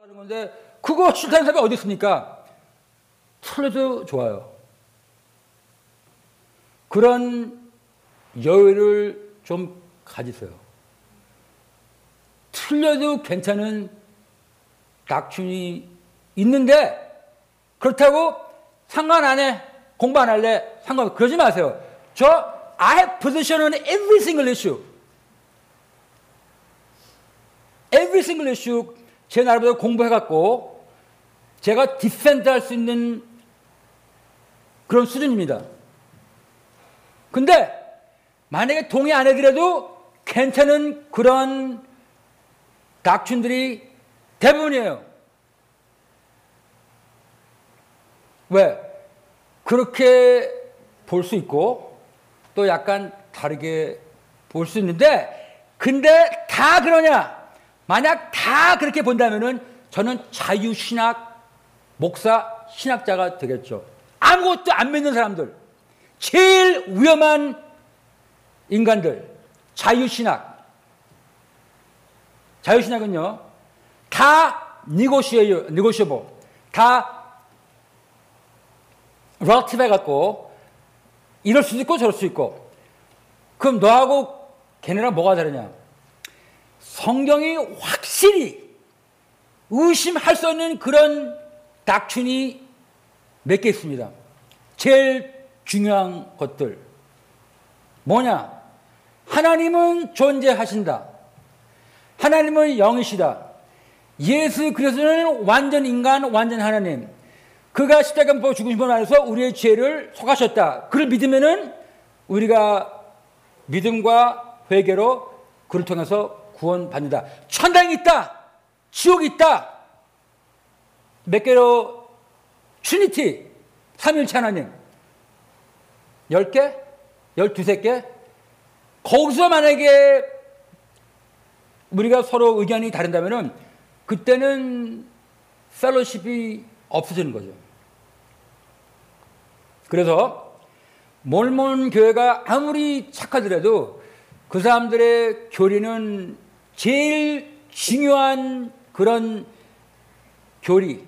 하는 건데 그거 싫다는 사람이 어디 있습니까? 틀려도 좋아요. 그런 여유를 좀 가지세요. 틀려도 괜찮은 낙춘이 있는데 그렇다고 상관 안 해. 공부 안 할래. 상관 그러지 마세요. 저 I have position on every single issue. every single issue 제 나름대로 공부해갖고 제가 defend 할 수 있는 그런 수준입니다. 근데 만약에 동의 안 해드려도 괜찮은 그런 doctrine들이 대부분이에요. 왜? 그렇게 볼 수 있고 또 약간 다르게 볼 수 있는데 근데 다 그러냐? 만약 다 그렇게 본다면은 저는 자유신학 목사 신학자가 되겠죠. 아무것도 안 믿는 사람들. 제일 위험한 인간들. 자유신학. 자유신학은요. 다 니고시에요. 니고시able. 다 relative 해갖고 이럴 수도 있고 저럴 수 있고. 그럼 너하고 걔네랑 뭐가 다르냐? 성경이 확실히 의심할 수 없는 그런 닥춘이 몇 개 있습니다. 제일 중요한 것들. 뭐냐? 하나님은 존재하신다. 하나님은 영이시다. 예수 그리스도는 완전 인간, 완전 하나님. 그가 십자가 못 죽으신 분 안에서 우리의 죄를 속하셨다. 그를 믿으면은 우리가 믿음과 회개로 그를 통해서 구원받는다. 천당이 있다. 지옥이 있다. 몇 개로 Trinity 삼일체 하나님 10개? 12세 개? 거기서 만약에 우리가 서로 의견이 다른다면 그때는 펠로십이 없어지는 거죠. 그래서 몰몬 교회가 아무리 착하더라도 그 사람들의 교리는 제일 중요한 그런 교리,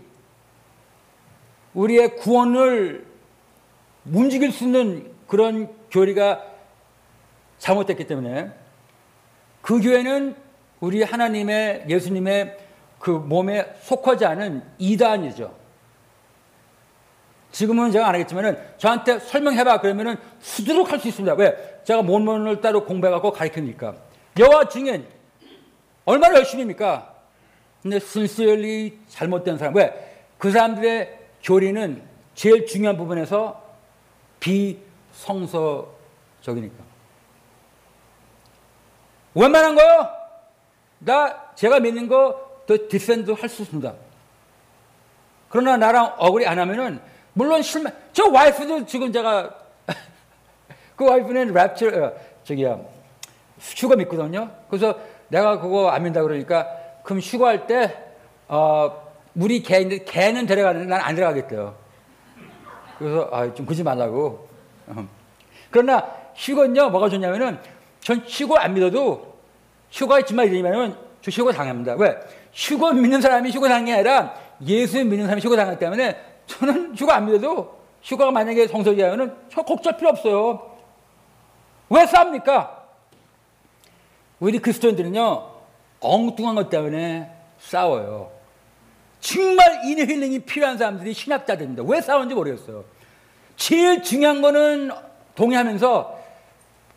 우리의 구원을 움직일 수 있는 그런 교리가 잘못됐기 때문에 그 교회는 우리 하나님의 예수님의 그 몸에 속하지 않은 이단이죠. 지금은 제가 안 하겠지만은 저한테 설명해봐 그러면은 수두룩 할 수 있습니다. 왜? 제가 본문을 따로 공부해갖고 가르치니까. 여호와 증인 얼마나 열심입니까? 근데 순수히 잘못된 사람 왜? 그 사람들의 교리는 제일 중요한 부분에서 비성서적이니까. 웬만한 거요? 나 제가 믿는 거 더 defend 할 수 있습니다. 그러나 나랑 agree 안 하면은 물론 실망. 저 와이프도 지금 제가 그 와이프는 rapture 어, 저기야 휴거 믿거든요. 그래서 내가 그거 안 믿다 그러니까 그럼 휴거할 때 어, 우리 개인데 개는 데려가는데 난 안 데려가겠대요. 그래서 아, 좀 그지 말라고. 어. 그러나 휴가는요 뭐가 좋냐면은 전 휴가 안 믿어도 휴가 있지만 이러면은 저 휴가 당합니다. 왜? 휴가 믿는 사람이 휴가 당한 게 아니라 예수 믿는 사람이 휴가 당하기 때문에 저는 휴가 안 믿어도 휴가가 만약에 성서기하면은 저 걱정할 필요 없어요. 왜 싸웁니까? 우리 그리스도인들은요 엉뚱한 것 때문에 싸워요. 정말 인의 힐링이 필요한 사람들이 신학자들입니다. 왜 싸우는지 모르겠어요. 제일 중요한 거는 동의하면서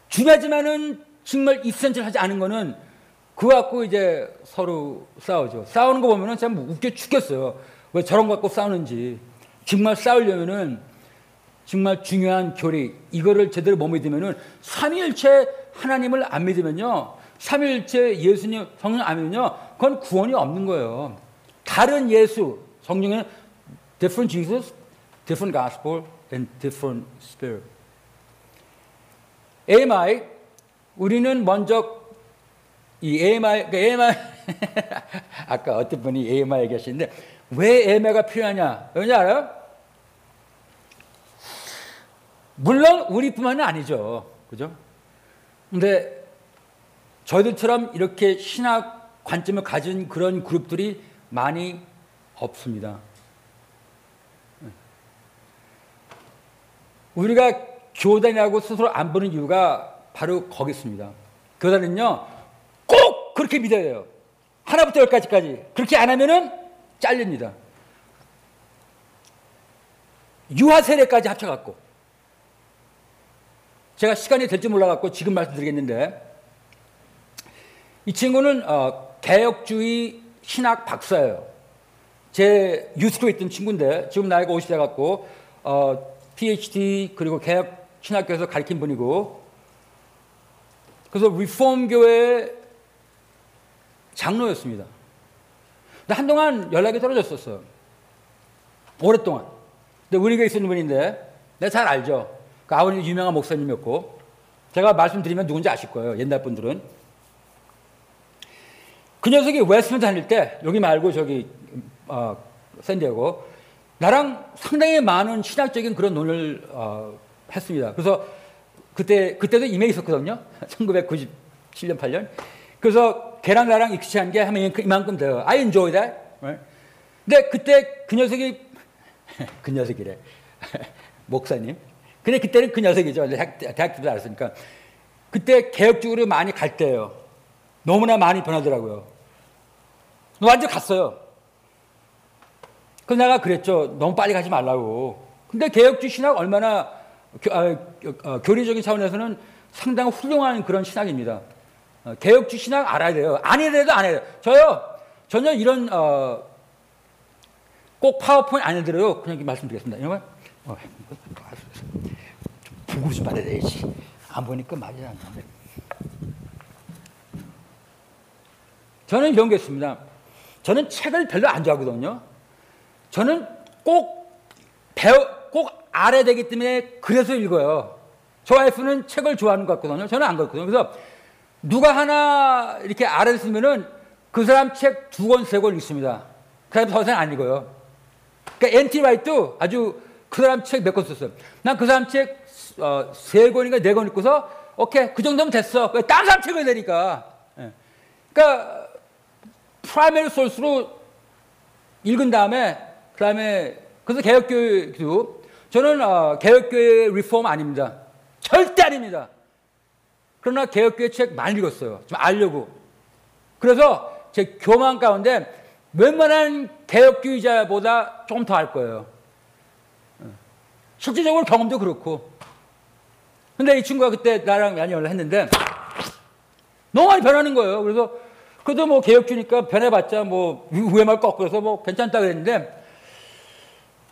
중요하지만은 정말 이센셜하지 않은 거는 그거 갖고 이제 서로 싸우죠. 싸우는 거 보면은 참 웃겨 죽겠어요. 왜 저런 거 갖고 싸우는지. 정말 싸우려면은 정말 중요한 교리, 이거를 제대로 못 믿으면은 삼위일체 하나님을 안 믿으면요. 삼위일체 예수님 성령 안 믿으면요. 그건 구원이 없는 거예요. 다른 예수, 성령에 different Jesus, different gospel, and different spirit. AMI, 우리는 먼저 이 AMI, 그 AMI, 아까 어떤 분이 AMI 얘기하시는데 왜 AMI가 필요하냐? 왠지 알아요? 물론 우리뿐만은 아니죠. 그죠? 근데 저희들처럼 이렇게 신학 관점을 가진 그런 그룹들이 많이 없습니다. 우리가 교단이라고 스스로 안 보는 이유가 바로 거기 있습니다. 교단은요, 꼭 그렇게 믿어야 돼요. 하나부터 열까지까지. 그렇게 안 하면은 잘립니다. 유아 세례까지 합쳐갖고. 제가 시간이 될지 몰라갖고 지금 말씀드리겠는데, 이 친구는 어, 개혁주의 신학 박사예요. 제 유스로 있던 친구인데 지금 나이가 50대 갖고 어, PhD 그리고 개혁 신학교에서 가르친 분이고 그래서 리폼 교회 장로였습니다. 근데 한동안 연락이 떨어졌었어요. 오랫동안. 근데 교회 있는 분인데 내가 잘 알죠. 그 아버님 유명한 목사님이었고 제가 말씀드리면 누군지 아실 거예요. 옛날 분들은. 그 녀석이 West 다닐 때 여기 말고 저기 어, 샌디에고 나랑 상당히 많은 신학적인 그런 논의를 어, 했습니다. 그래서 그때 그때도 이메일 있었거든요. 1997년 8년. 그래서 걔랑 나랑 exchange한 게 하면 이만큼 돼요. I enjoy that. 근데 그때 그 녀석이 그 녀석이래. 목사님. 근데 그때는 그 녀석이죠. 대학, 대학 때도 알았으니까. 그때 개혁적으로 많이 갈 때예요. 너무나 많이 변하더라고요. 완전 갔어요. 그래서 내가 그랬죠. 너무 빨리 가지 말라고. 근데 개혁주 신학 얼마나 교, 아, 어, 교리적인 차원에서는 상당히 훌륭한 그런 신학입니다. 어, 개혁주 신학 알아야 돼요. 아니래도 안 해요. 저요. 전혀 이런 어, 꼭 파워포인트 안 해드려요. 그냥 말씀드리겠습니다. 여러분, 어, 좀 받아야 되지. 안 보니까 말이 안 나네. 저는 이런 게 있습니다. 저는 책을 별로 안 좋아하거든요. 저는 꼭 배워, 꼭 알아야 되기 때문에 그래서 읽어요. 저 와이프는 책을 좋아하는 것 같거든요. 저는 안 그렇거든요. 그래서 누가 하나 이렇게 알아듣으면은 그 사람 책 두 권, 세 권 읽습니다. 그 사람 더 이상 안 읽어요. 그러니까 N.T. Wright 아주 그 사람 책 몇 권 썼어요. 난 그 사람 책, 어, 세 권인가 네 권 읽고서 오케이, 그 정도면 됐어. 다른 사람 책을 내니까. 예. 그러니까 primary source로 읽은 다음에 그 다음에 그래서 개혁교회도 저는 어, 개혁교회 리폼 아닙니다. 절대 아닙니다. 그러나 개혁교회 책 많이 읽었어요. 좀 알려고. 그래서 제 교만 가운데 웬만한 개혁주의자보다 조금 더알 거예요. 어. 실질적으로 경험도 그렇고. 근데 이 친구가 그때 나랑 많이 연락했는데 너무 많이 변하는 거예요. 그래서 그래도 뭐 개혁주니까 변해봤자 뭐 우회말 꺾어서 뭐 괜찮다 그랬는데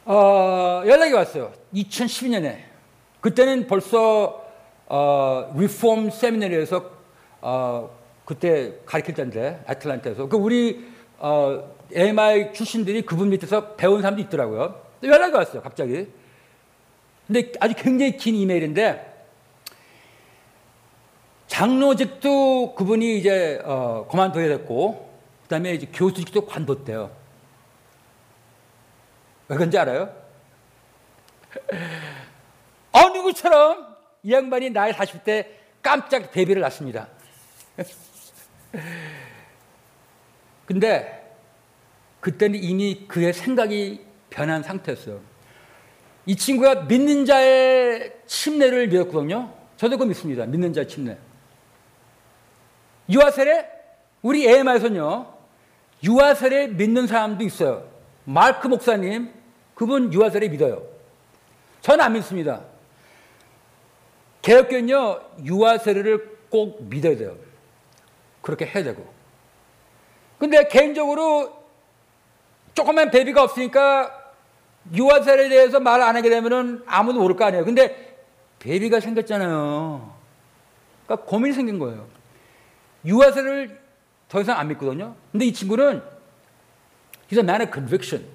어, 연락이 왔어요. 2012년에. 그때는 벌써 어, 리폼 세미나리에서 어, 그때 가르칠 때인데 애틀란타에서 그 우리 어, MI 출신들이 그분 밑에서 배운 사람도 있더라고요. 연락이 왔어요. 갑자기. 근데 아주 굉장히 긴 이메일인데 장로직도 그분이 이제 어, 그만둬야 됐고 그다음에 이제 교수직도 관뒀대요. 왜 그런지 알아요? 어느 누구처럼 이 양반이 나이 40대 깜짝 데뷔를 났습니다. 근데 그때는 이미 그의 생각이 변한 상태였어요. 이 친구가 믿는 자의 침례를 믿었거든요. 저도 그 믿습니다. 믿는 자의 침례. 유아세례? 우리 AMI에서는요, 유아세례 믿는 사람도 있어요. 마크 목사님, 그분 유아세례 믿어요. 저는 안 믿습니다. 개혁교는요, 유아세례를 꼭 믿어야 돼요. 그렇게 해야 되고. 근데 개인적으로 조금만 배비가 없으니까 유아세례에 대해서 말 안 하게 되면은 아무도 모를 거 아니에요. 근데 배비가 생겼잖아요. 그러니까 고민이 생긴 거예요. 유아세를 더 이상 안 믿거든요. 근데 이 친구는 he's a man of conviction.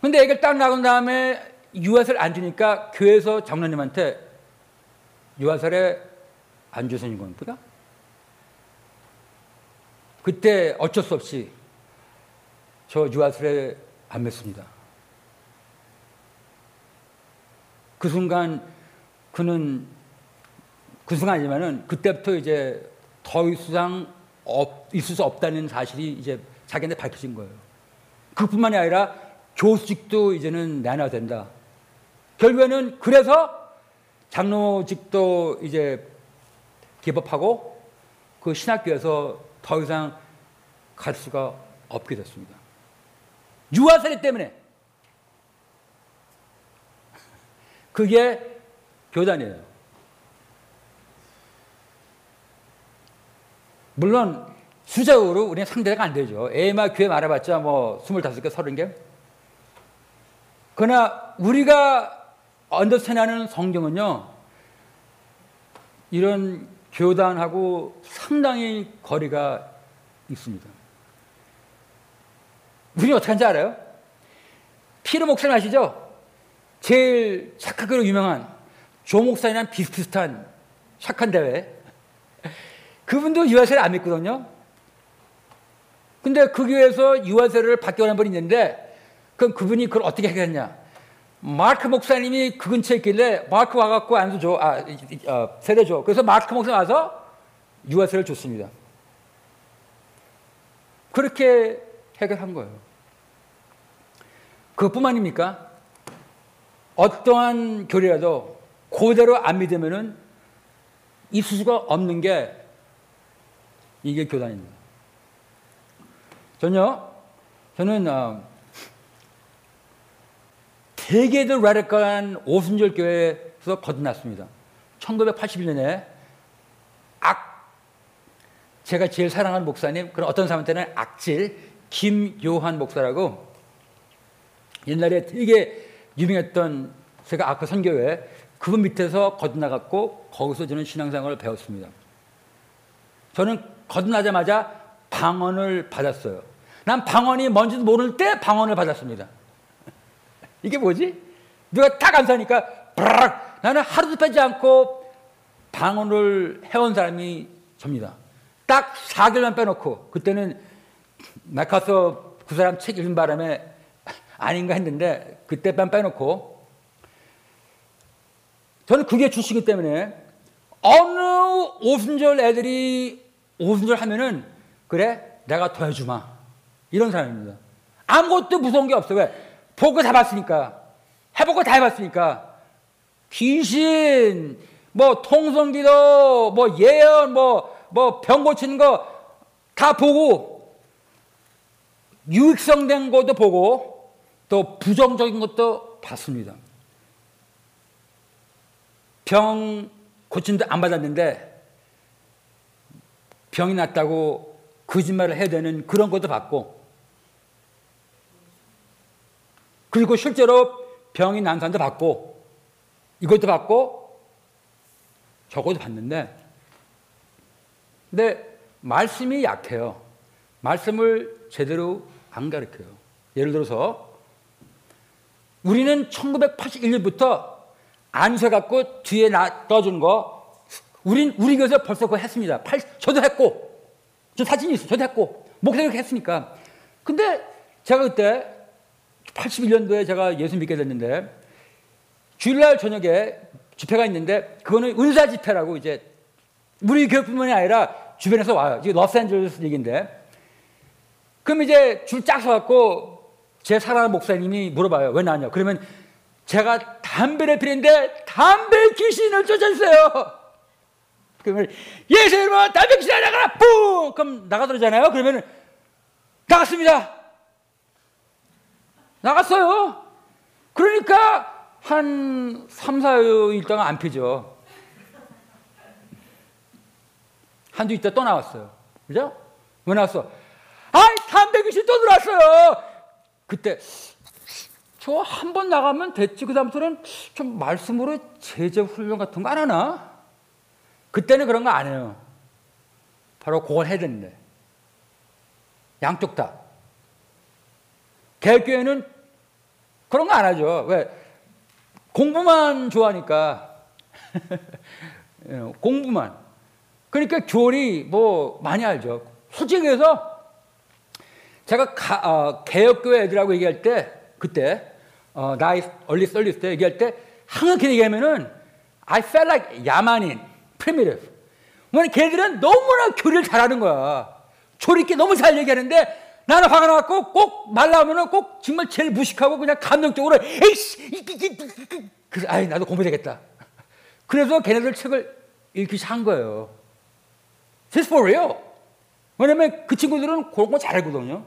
근데 애기를 딱 나온 다음에 유아세를 안 주니까 교회에서 장로님한테 유아세례 안 주시는 겁니까? 그때 어쩔 수 없이 저 유아세례 안 맺습니다. 그 순간 그는 그 순간이지만은 그때부터 이제 더 이상 없, 있을 수 없다는 사실이 이제 자기한테 밝혀진 거예요. 그뿐만이 아니라 교수직도 이제는 내놔야 된다. 결국에는 그래서 장로직도 이제 기법하고 그 신학교에서 더 이상 갈 수가 없게 됐습니다. 유아세례 때문에. 그게 교단이에요. 물론 수적으로 우리는 상대가 안 되죠. 에마 교회 말해봤자 뭐 25개, 30개. 그러나 우리가 언더스탠하는 성경은요, 이런 교단하고 상당히 거리가 있습니다. 우리 어떻게 하는지 알아요? 피르 목사님 아시죠? 제일 착하기로 유명한 조 목사님이랑 비슷비슷한 착한 대회. 그분도 유아세를 안 믿거든요. 근데 그 교회에서 유아세를 하는 분이 있는데, 그럼 그분이 그걸 어떻게 해결했냐? 마크 목사님이 그 근처에 있길래 마크 와갖고 안수 줘, 아, 어, 세례 줘. 그래서 마크 목사 와서 유아세를 줬습니다. 그렇게 해결한 거예요. 그것뿐만입니까? 어떠한 교리라도 그대로 안 믿으면은 있을 수가 없는 게 이게 교단입니다. 전요, 저는 어, 되게도 라디컬한 오순절 교회에서 거듭났습니다. 1981년에 악, 제가 제일 사랑하는 목사님, 그런 어떤 사람한테는 악질, 김요한 목사라고 옛날에 되게 유명했던 제가 아까 선교회 그분 밑에서 거듭나갔고 거기서 저는 신앙생활을 배웠습니다. 저는 거듭나자마자 방언을 받았어요. 난 방언이 뭔지도 모를 때 방언을 받았습니다. 이게 뭐지? 누가 딱 감사하니까 브락 나는 하루도 빼지 않고 방언을 해온 사람이 접니다. 딱 4개월만 빼놓고 그때는 나카서 그 사람 책 읽은 바람에 아닌가 했는데 그때만 빼놓고 저는 그게 주시기 때문에 어느 오순절 애들이 오순절 하면은 그래 내가 더 해주마. 이런 사람입니다. 아무것도 무서운 게 없어 왜? 보고 다 봤으니까. 해보고 다 해봤으니까. 귀신 뭐 통성기도 뭐 예언 뭐 뭐 병 고치는 거 다 보고 유익성 된 것도 보고 또 부정적인 것도 봤습니다. 병 고친도 안 받았는데 병이 났다고 거짓말을 해야 되는 그런 것도 받고 그리고 실제로 병이 난 사람도 받고 이것도 받고 저것도 받는데 근데 말씀이 약해요. 말씀을 제대로 안 가르쳐요. 예를 들어서 우리는 1981년부터 안세 갖고 뒤에 나 떠준 거 우린 우리 교회에서 벌써 그거 했습니다. 팔, 저도 했고 저 사진이 있어. 저도 했고 목사님 했으니까. 근데 제가 그때 81년도에 제가 예수 믿게 됐는데 주일날 저녁에 집회가 있는데 그거는 은사 집회라고 이제 우리 교회뿐만이 아니라 주변에서 와요. 이게 로스앤젤레스 얘기인데 그럼 이제 줄쫙 서갖고 제 사랑하는 목사님이 물어봐요. 왜 왔냐? 그러면 제가 담배를 피는데 담배 귀신을 쫓아주세요. 그러면 예수 이름으로 귀신 나가라! 뿡! 그럼 나가더라잖아요. 그러면 나갔습니다. 나갔어요. 그러니까 한 3, 4일 동안 안 피죠. 한 주 있다 또 나왔어요. 그죠? 왜 나왔어? 아이, 담배 귀신 또 들어왔어요. 그때 저 한 번 나가면 됐지. 그 다음부터는 좀 말씀으로 제재 훈련 같은 거 안 하나? 그때는 그런 거 안 해요. 바로 그걸 해야 되는데. 양쪽 다. 개교회는 그런 거 안 하죠. 왜? 공부만 좋아하니까. 예, 공부만. 그러니까 교리 뭐 많이 알죠. 솔직히 해서 제가 가, 어, 개혁교회 애들하고 얘기할 때 그때 어, 나이 얼리 썰리스 때 얘기할 때 항상 그렇게 얘기하면은 I felt like 야만인, primitive. 왜냐 걔들은 너무나 교리를 잘하는 거야. 조리 있게 너무 잘 얘기하는데 나는 화가 나갖고 꼭 말라오면은 꼭 정말 제일 무식하고 그냥 감정적으로 에이씨 그래서 아이 나도 공부되겠다. 그래서 걔네들 책을 읽기 시작한 거예요. This for real. 왜냐면 그 친구들은 그런 거 잘하거든요.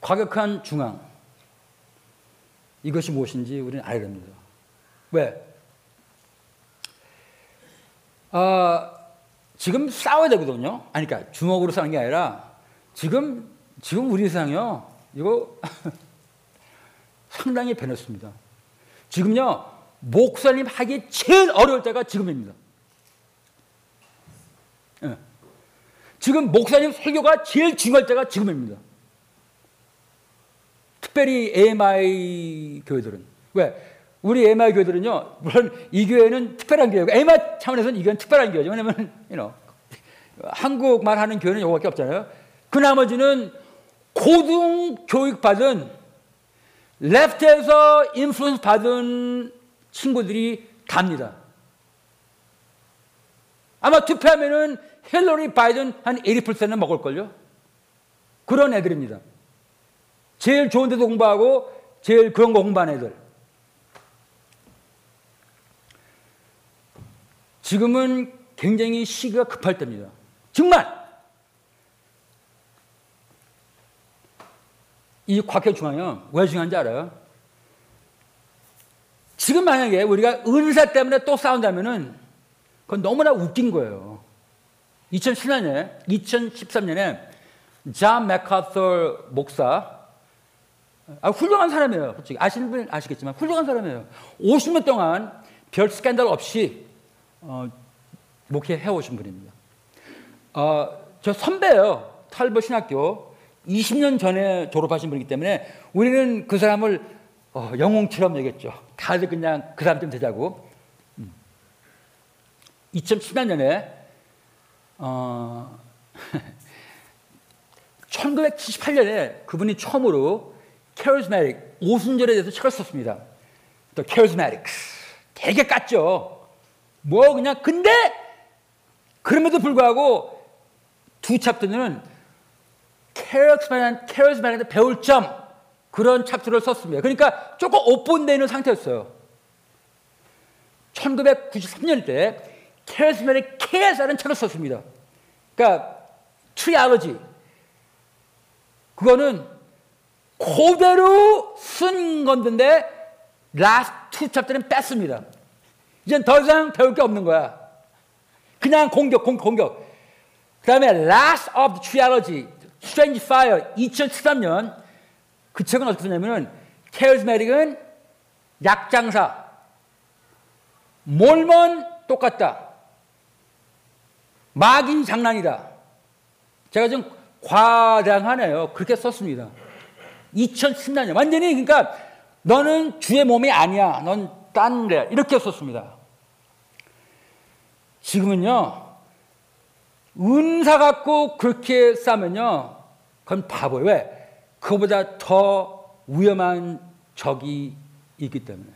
과격한 중앙. 이것이 무엇인지 우리는 알아야 됩니다. 왜? 아, 지금 싸워야 되거든요. 아니, 그러니까 주먹으로 싸우는 게 아니라 지금, 지금 우리 세상이요. 이거 상당히 변했습니다. 지금요, 목사님 하기 제일 어려울 때가 지금입니다. 네. 지금 목사님 설교가 제일 중요할 때가 지금입니다. 특별히 AMI 교회들은. 왜? 우리 AMI 교회들은요, 물론 이 교회는 특별한 교회고, AMI 차원에서는 이 교회는 특별한 교회죠. 왜냐면, you know, 한국말 하는 교회는 요거밖에 없잖아요. 그 나머지는 고등 교육 받은, 레프트에서 인플루언스 받은 친구들이 답니다. 아마 투표하면은 힐러리 바이든 한 80%는 먹을걸요? 그런 애들입니다. 제일 좋은 데도 공부하고 제일 그런 거 공부하는 애들. 지금은 굉장히 시기가 급할 때입니다. 정말 이 곽현 중앙이요. 왜 중요한지 알아요? 지금 만약에 우리가 은사 때문에 또 싸운다면은 그건 너무나 웃긴 거예요. 2014년에, 2013년에 John MacArthur 목사, 아, 훌륭한 사람이에요. 솔직히. 아시는 분 아시겠지만 훌륭한 사람이에요. 50년 동안 별 스캔들 없이 어, 목회해 오신 분입니다. 어, 저 선배예요. 탈버 신학교 20년 전에 졸업하신 분이기 때문에 우리는 그 사람을 어, 영웅처럼 얘기했죠. 다들 그냥 그 사람 좀 되자고. 음. 2017년에 어, 1978년에 그분이 처음으로 charismatic 오순절에 대해서 책을 썼습니다. 또 charismatic 되게 깠죠. 뭐 그냥 근데 그럼에도 불구하고 두 챕터는 캐릭스만한 캐릭스만한테 배울 점 그런 챕터를 썼습니다. 그러니까 조금 오픈되어 있는 상태였어요. 1993년 때 캐릭스만의 케어라는 책을 썼습니다. 그러니까 Trilogy 그거는 그대로 쓴 건데 last two chapter는 뺐습니다. 이젠 더 이상 배울 게 없는 거야. 그냥 공격, 공, 공격. 그 다음에 Last of the Trilogy, Strange Fire, 2013년 그 책은 어떻게 쓰냐면은 케어스메릭은 약장사, 몰몬 똑같다. 마귀 장난이다. 제가 좀 과장하네요. 그렇게 썼습니다. 2010년 완전히 그러니까 너는 주의 몸이 아니야. 넌 딴데 이렇게 썼습니다. 지금은요 은사 갖고 그렇게 싸면요 그건 바보예요. 왜? 그보다 더 위험한 적이 있기 때문에.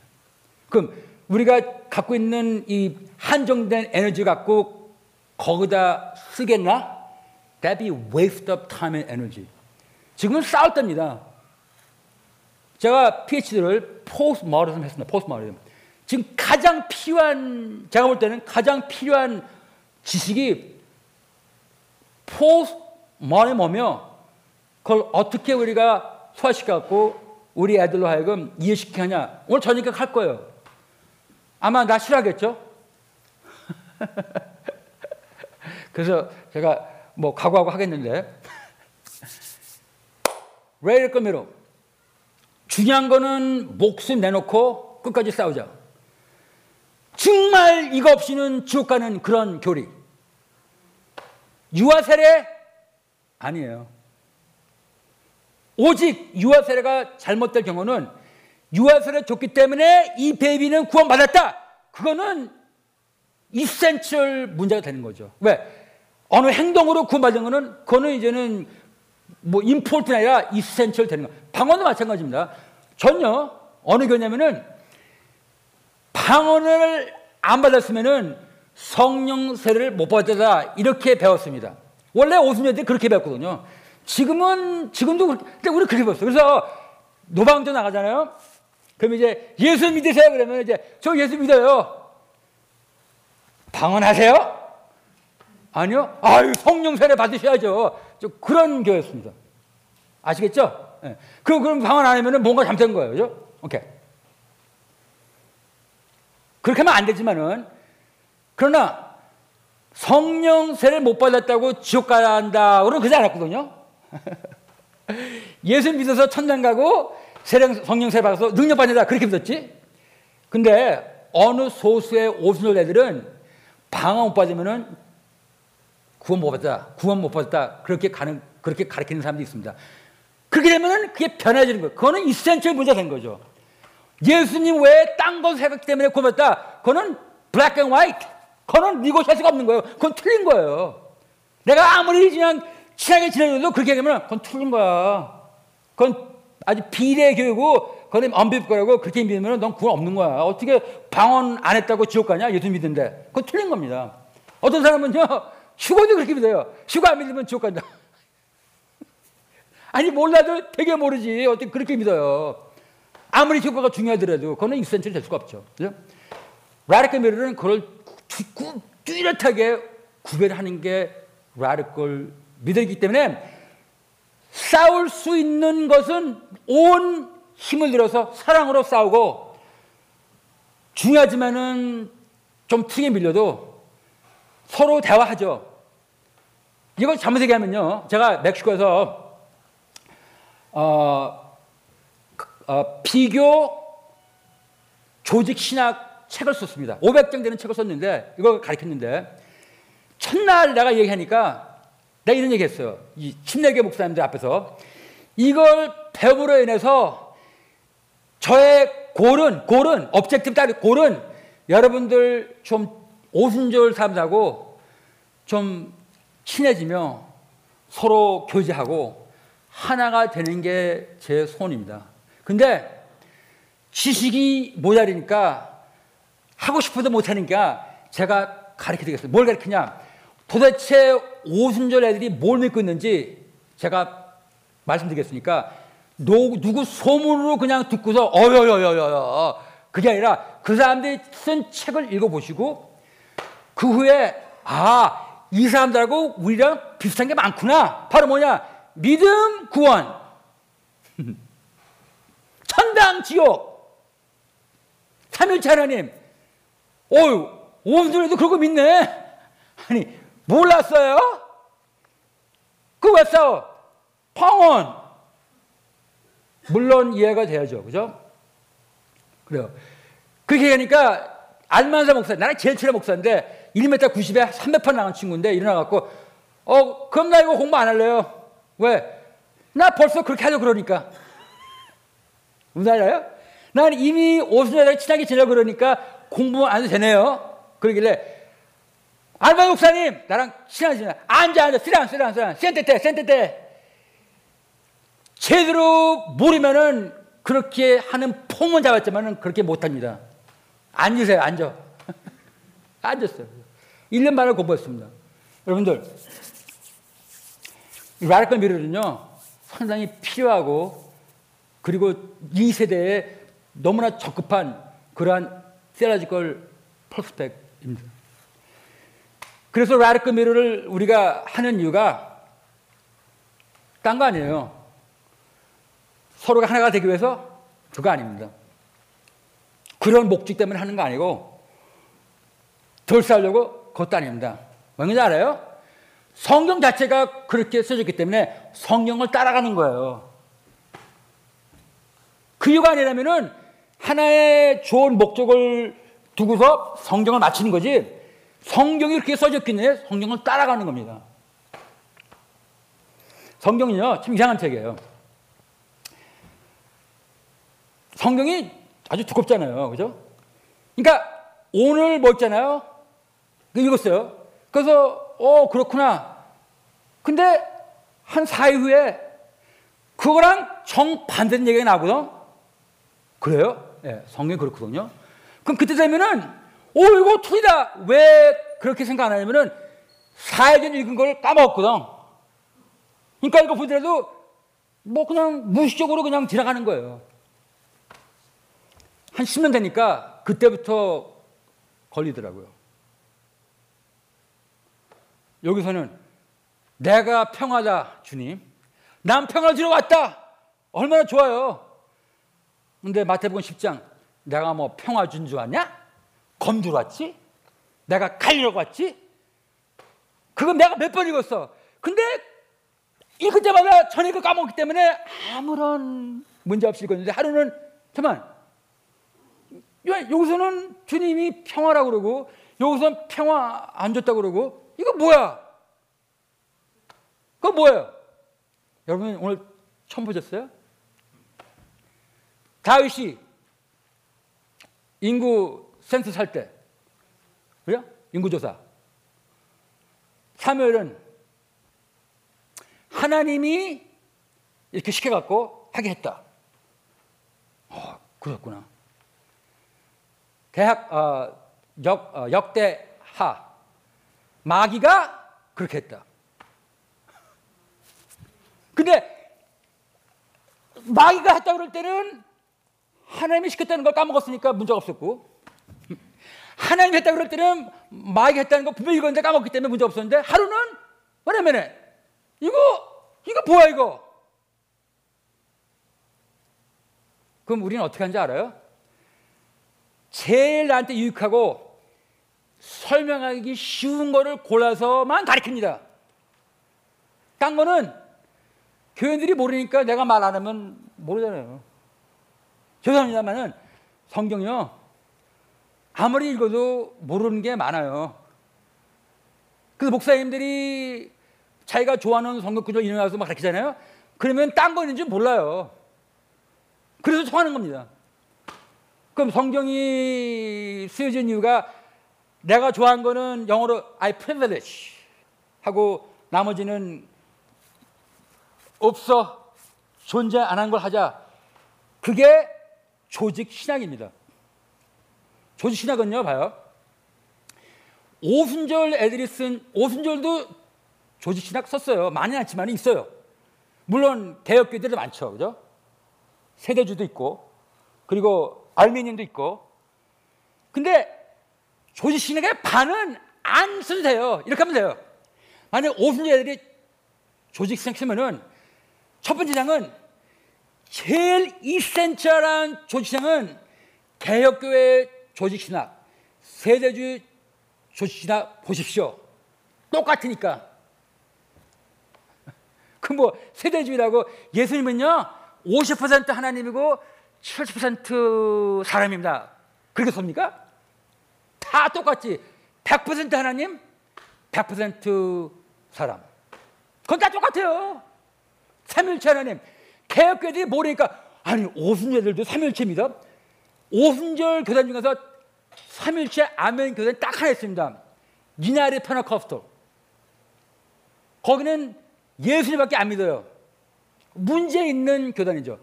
그럼 우리가 갖고 있는 이 한정된 에너지 갖고 거기다 쓰겠나? That be waste of time and energy. 지금은 싸울 때입니다. 제가 PhD를 post-Marxism 했습니다. post-Marxism. 지금 가장 필요한 제가 볼 때는 가장 필요한 지식이 post-Marxism이며 그걸 어떻게 우리가 소화시켜갖고 우리 애들로 하여금 이해시키냐 오늘 저녁에 할 거예요. 아마 나 싫어하겠죠? 그래서 제가 뭐 각오하고 하겠는데 왜 이럴 겁니다. 중요한 거는 목숨 내놓고 끝까지 싸우자. 정말 이거 없이는 지옥 가는 그런 교리. 유아 세례? 아니에요. 오직 유아 세례가 잘못될 경우는 유아 세례 줬기 때문에 이 베이비는 구원받았다. 그거는 이센셜 문제가 되는 거죠. 왜? 어느 행동으로 구원받은 거는 그거는 이제는 뭐 임포트가 아니라 이센셜 되는 거. 방언도 마찬가지입니다. 전혀 어느 교냐면은 방언을 안 받았으면은 성령 세례를 못 받았다 이렇게 배웠습니다. 원래 오순절때 그렇게 배웠거든요. 지금은 지금도 그렇게 우리 그렇게 배웠어요. 그래서 노방전 나가잖아요. 그럼 이제 예수 믿으세요 그러면 이제 저 예수 믿어요. 방언하세요? 아니요. 아유 성령 세례 받으셔야죠. 그런 교회였습니다. 아시겠죠? 네. 그 그럼 방언 안 하면은 뭔가 잘못된 거예요, 그죠? 오케이. 그렇게 하면 안 되지만은 그러나 성령 세를 못 받았다고 지옥 가야 한다. 그러면 그러지 않았거든요. 예수 믿어서 천당 가고 세령 성령 세를 받아서 능력 받는다. 그렇게 믿었지. 근데 어느 소수의 오순절 애들은 방언 못 받으면은 구원 못 받았다. 구원 못 받았다. 그렇게 가는 그렇게 가르치는 사람도 있습니다. 그렇게 되면은 그게 변해지는 거예요. 그거는 이센셜 문제가 된 거죠. 예수님 외에 딴거 생각 때문에 구원받다. 그거는 black and white. 그거는 negotiate할 수가 없는 거예요. 그건 틀린 거예요. 내가 아무리 그냥 친하게 지내도 그렇게 되면 그건 틀린 거야. 그건 아주 비례 교육이고 그건 unbiblical이라고 그렇게 믿으면 넌 구원 없는 거야. 어떻게 방언 안 했다고 지옥 가냐? 예수 믿는데. 그건 틀린 겁니다. 어떤 사람은요, 휴거도 그렇게 믿어요. 휴거 안 믿으면 지옥 간다. 아니, 몰라도 되게 모르지. 어떻게 그렇게 믿어요. 아무리 효과가 중요하더라도 그거는 이센트리 될 수가 없죠. 라디컬 미러는 그걸 뚜렷하게 구별하는 게 라디컬 미러이기 때문에 싸울 수 있는 것은 온 힘을 들여서 사랑으로 싸우고 중요하지만은 좀 퉁에 밀려도 서로 대화하죠. 이걸 잘못 얘기하면요. 제가 멕시코에서 어, 어, 비교 조직 신학 책을 썼습니다. 500장 되는 책을 썼는데 이걸 가르쳤는데 첫날 내가 얘기하니까 내가 이런 얘기했어요. 이 침례교 목사님들 앞에서 이걸 배움으로 인해서 저의 goal은 goal은 objective 따위 goal은 여러분들 좀 오순절 삶하고 좀 친해지며 서로 교제하고 하나가 되는 게 제 소원입니다. 근데 지식이 모자리니까 하고 싶어도 못하니까 제가 가르쳐 드리겠습니다. 뭘 가르치냐? 도대체 오순절 애들이 뭘 믿고 있는지 제가 말씀드리겠으니까 노, 누구 소문으로 그냥 듣고서 어여여여여 그게 아니라 그 사람들이 쓴 책을 읽어보시고 그 후에 아 이 사람들하고 우리랑 비슷한 게 많구나 바로 뭐냐 믿음 구원 천당 지옥. 삼일째 하나님. 어유 오늘도 그러고 믿네. 아니, 몰랐어요? 그왜 싸워? 방언. 물론 이해가 돼야죠. 그죠? 그래요. 그렇게 하니까 알만사 목사, 나는 제일 친한 목사인데 1m 90에 300판 나간 친구인데 일어나갖고 어, 그럼 나 이거 공부 안 할래요. 왜? 나 벌써 그렇게 하려고 그러니까. 무슨 알아요? 난 이미 오순절에 친하게 지내고 그러니까 공부 안 해도 되네요. 그러길래 알바 목사님 나랑 지내. 앉아 앉아 쓰랑 쓰랑 쓰랑 센테테 센테테 제대로 모르면은 그렇게 하는 폼은 잡았지만은 그렇게 못합니다. 앉으세요 앉아. 앉았어요. 1년 반을 공부했습니다. 여러분들 radical middle은요 상당히 필요하고 그리고 이 세대에 너무나 적합한 그러한 theological perspective입니다. 그래서 라르크 미러를 우리가 하는 이유가 딴 거 아니에요. 서로가 하나가 되기 위해서 그거 아닙니다. 그런 목적 때문에 하는 거 아니고 덜 싸려고 그것도 아닙니다. 뭔지 알아요? 성경 자체가 그렇게 써졌기 때문에 성경을 따라가는 거예요. 그 이유가 아니라면은 하나의 좋은 목적을 두고서 성경을 마치는 거지 성경이 이렇게 써졌기에 성경을 따라가는 겁니다. 성경은요, 참 이상한 책이에요. 성경이 아주 두껍잖아요. 그죠? 그러니까 오늘 뭐 있잖아요. 읽었어요. 그래서, 어, 그렇구나. 근데 한 4일 후에 그거랑 정반대된 얘기가 나거든. 그래요? 예, 성경이 그렇거든요. 그럼 그때 되면은 오, 이거 틀리다. 왜 그렇게 생각 안 하냐면은 4일 전 읽은 걸 까먹었거든. 그러니까 이거 보더라도 뭐 그냥 무의식적으로 그냥 지나가는 거예요. 한 10년 되니까 그때부터 걸리더라고요. 여기서는 내가 평하다, 주님. 난 평화를 주러 왔다. 얼마나 좋아요. 근데 마태복음 10장 내가 뭐 평화 준 줄 아냐? 검두러 왔지? 내가 갈리러 왔지? 그건 내가 몇 번 읽었어. 근데 읽을 때마다 전에 그 까먹기 때문에 아무런 문제 없이 읽었는데 하루는 잠깐 여기서는 주님이 평화라고 그러고 여기서는 평화 안 줬다고 그러고 이거 뭐야? 그거 뭐예요? 여러분 오늘 처음 보셨어요? 다윗이 인구 센스 살 때, 그죠? 인구조사. 사무엘은 하나님이 이렇게 시켜갖고 하게 했다. 어, 그렇구나. 대학 어, 역 어, 역대하 마귀가 그렇게 했다. 근데 마귀가 했다 그럴 때는 하나님이 시켰다는 걸 까먹었으니까 문제가 없었고 하나님이 했다 그럴 때는 마귀가 했다는 거 분명히 읽었는데 까먹기 때문에 문제 없었는데 하루는 뭐냐면 이거 이거 뭐야 이거 그럼 우리는 어떻게 하는지 알아요? 제일 나한테 유익하고 설명하기 쉬운 거를 골라서만 가르칩니다. 딴 거는 교인들이 모르니까 내가 말 안 하면 모르잖아요. 죄송합니다만은 성경이요. 아무리 읽어도 모르는 게 많아요. 그래서 목사님들이 자기가 좋아하는 성경 구절 인용해서 막 가르치잖아요. 그러면 딴 거 있는지 몰라요. 그래서 통하는 겁니다. 그럼 성경이 쓰여진 이유가 내가 좋아하는 거는 영어로 I privilege 하고 나머지는 없어 존재 안 한 걸 하자. 그게 조직 신학입니다. 조직 신학은요, 봐요. 오순절 애들이 쓴 오순절도 조직 신학 썼어요. 많이 않지만 있어요. 물론 개혁교들도 많죠, 그죠? 세대주도 있고, 그리고 알미늄도 있고. 근데 조직 신학의 반은 안 써도 돼요. 이렇게 하면 돼요. 만약 오순절 애들이 조직 신학 쓰면은 첫 번째 장은 제일 이센셜한 조직신학은 개혁교회 조직신학, 세대주의 조직신학 보십시오. 똑같으니까. 그 뭐 세대주의라고 예수님은요 50% 하나님이고 70% 사람입니다. 그렇게 섭니까? 다 똑같지. 100% 하나님, 100% 사람. 그건 다 똑같아요. 삼일체 하나님. 개혁교들이 모르니까 아니 오순절들도 삼일체입니다. 오순절 교단 중에서 삼일체 아멘 교단 딱 하나 있습니다. 니나리 페나커스톨. 거기는 예수님밖에 안 믿어요. 문제 있는 교단이죠.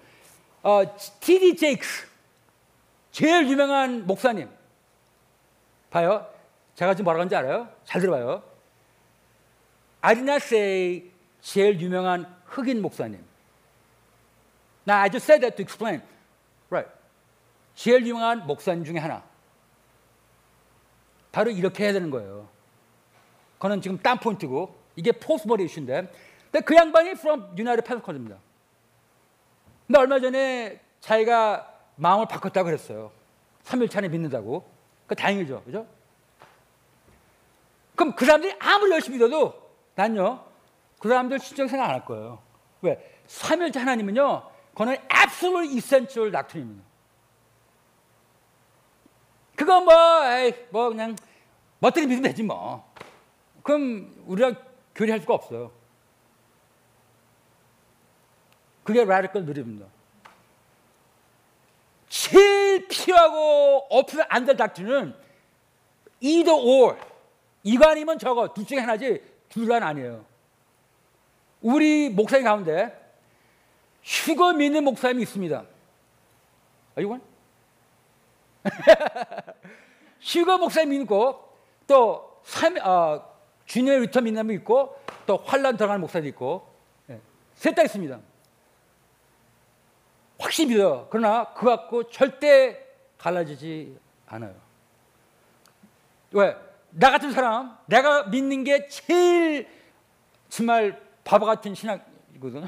어, T.D. 제이크스 제일 유명한 목사님 봐요. 제가 지금 뭐라고 하는지 알아요? 잘 들어봐요. 아리나세이 제일 유명한 흑인 목사님 Now, I just said that to explain. Right. 제일 유명한 목사님 중에 하나. 바로 이렇게 해야 되는 거예요. 그거는 지금 딴 포인트고, 이게 포스머리 이슈인데, 근데 그 양반이 from United Pentecost입니다. 근데 얼마 전에 자기가 마음을 바꿨다고 그랬어요. 3일차 안에 믿는다고. 그 다행이죠. 그죠? 그럼 그 사람들이 아무리 열심히 믿어도 난요, 그 사람들 진짜 생각 안 할 거예요. 왜? 3일차 하나님은요, 그거는 absolute essential doctrine입니다. 그거 뭐, 에이, 뭐 그냥 멋들이 믿으면 되지 뭐. 그럼 우리랑 교리할 수가 없어요. 그게 radical belief입니다. 제일 필요하고 없으면 안 될 닥트는 either or. 이거 아니면 저거. 둘 중에 하나지. 둘은 아니에요. 우리 목사님 가운데 휴거 믿는 목사님이 있습니다. 아, 이건? 휴거 목사님 믿고 또 삼, 어, 주님의 return 사람이 있고 또 환란 들어가는 목사도 있고 예. 셋다 있습니다. 확실히 믿어요. 그러나 그 갖고 절대 갈라지지 않아요. 왜? 나 같은 사람, 내가 믿는 게 제일 정말 바보 같은 신학이거든.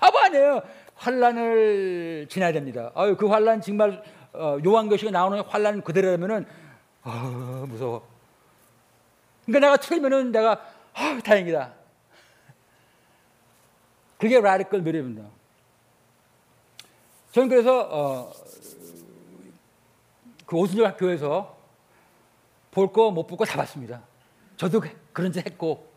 바보 아니에요. 환란을 지나야 됩니다. 아유, 그 환란 정말 어, 요한교시가 나오는 환란 그대로라면은 아, 무서워. 그러니까 내가 틀리면은 내가 아, 다행이다. 그게 라디컬 믿음입니다. 저는 그래서 어, 그 오순절 교회에서 볼 거 못 볼 거 다 봤습니다. 저도 그런 짓 했고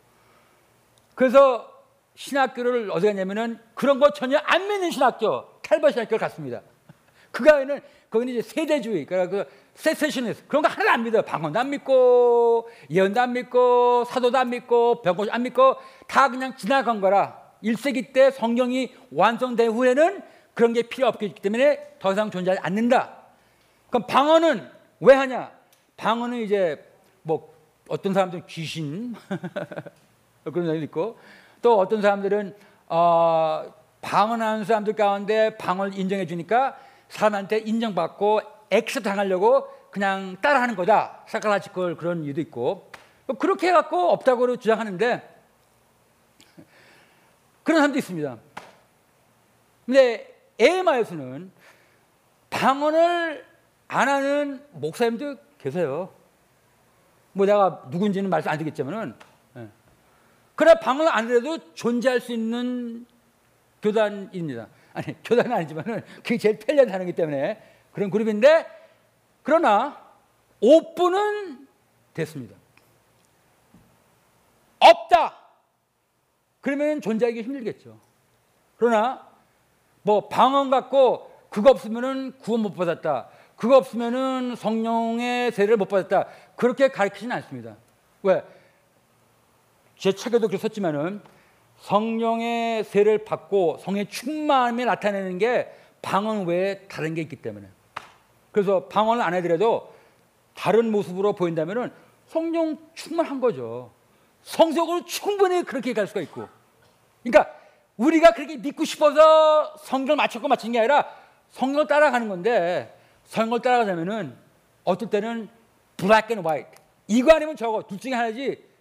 그래서 신학교를 어디 갔냐면은 그런 거 전혀 안 믿는 신학교 칼바 신학교를 갔습니다. 그가에는 거기는 이제 세대주의 그러니까 그 세세션에서 그런 거 하나도 안 믿어요. 방언도 안 믿고 예언도 안 믿고 사도도 안 믿고 병고 안 믿고 다 그냥 지나간 거라 1세기 때 성경이 완성된 후에는 그런 게 필요 없기 때문에 더 이상 존재하지 않는다. 그럼 방언은 왜 하냐? 방언은 이제 뭐 어떤 사람들은 귀신 그런 사람도 있고 또 어떤 사람들은 어, 방언하는 사람들 가운데 방언을 인정해 주니까 사람한테 인정받고 accept 당하려고 그냥 따라하는 거다. psychological 그런 이유도 있고 뭐 그렇게 해갖고 없다고 주장하는데 그런 사람도 있습니다. 근데 에마에서는 방언을 안 하는 목사님도 계세요. 뭐 내가 누군지는 말씀 안 드리겠지만은 예. 그래 방언을 안 해도 존재할 수 있는 교단입니다. 아니 교단은 아니지만은 그게 제일 편리하다는 때문에 그런 그룹인데 그러나 오픈은 됐습니다. 없다. 그러면 존재하기 힘들겠죠. 그러나 뭐 방언 갖고 그거 없으면은 구원 못 받았다. 그거 없으면은 성령의 세례를 못 받았다. 그렇게 가르치지는 않습니다. 왜? 제 책에도 그렇게 썼지만은 성령의 세례를 받고 성의 충만함이 나타내는 게 방언 외에 다른 게 있기 때문에. 그래서 방언을 안 해더라도 다른 모습으로 보인다면은 성령 충만한 거죠. 성적으로 충분히 그렇게 갈 수가 있고. 그러니까 우리가 그렇게 믿고 싶어서 성경을 맞췄고 맞춘 게 아니라 성경을 따라가는 건데 성경을 따라가자면은 어떨 때는 black and 이거 아니면 저거 둘 중에 하나지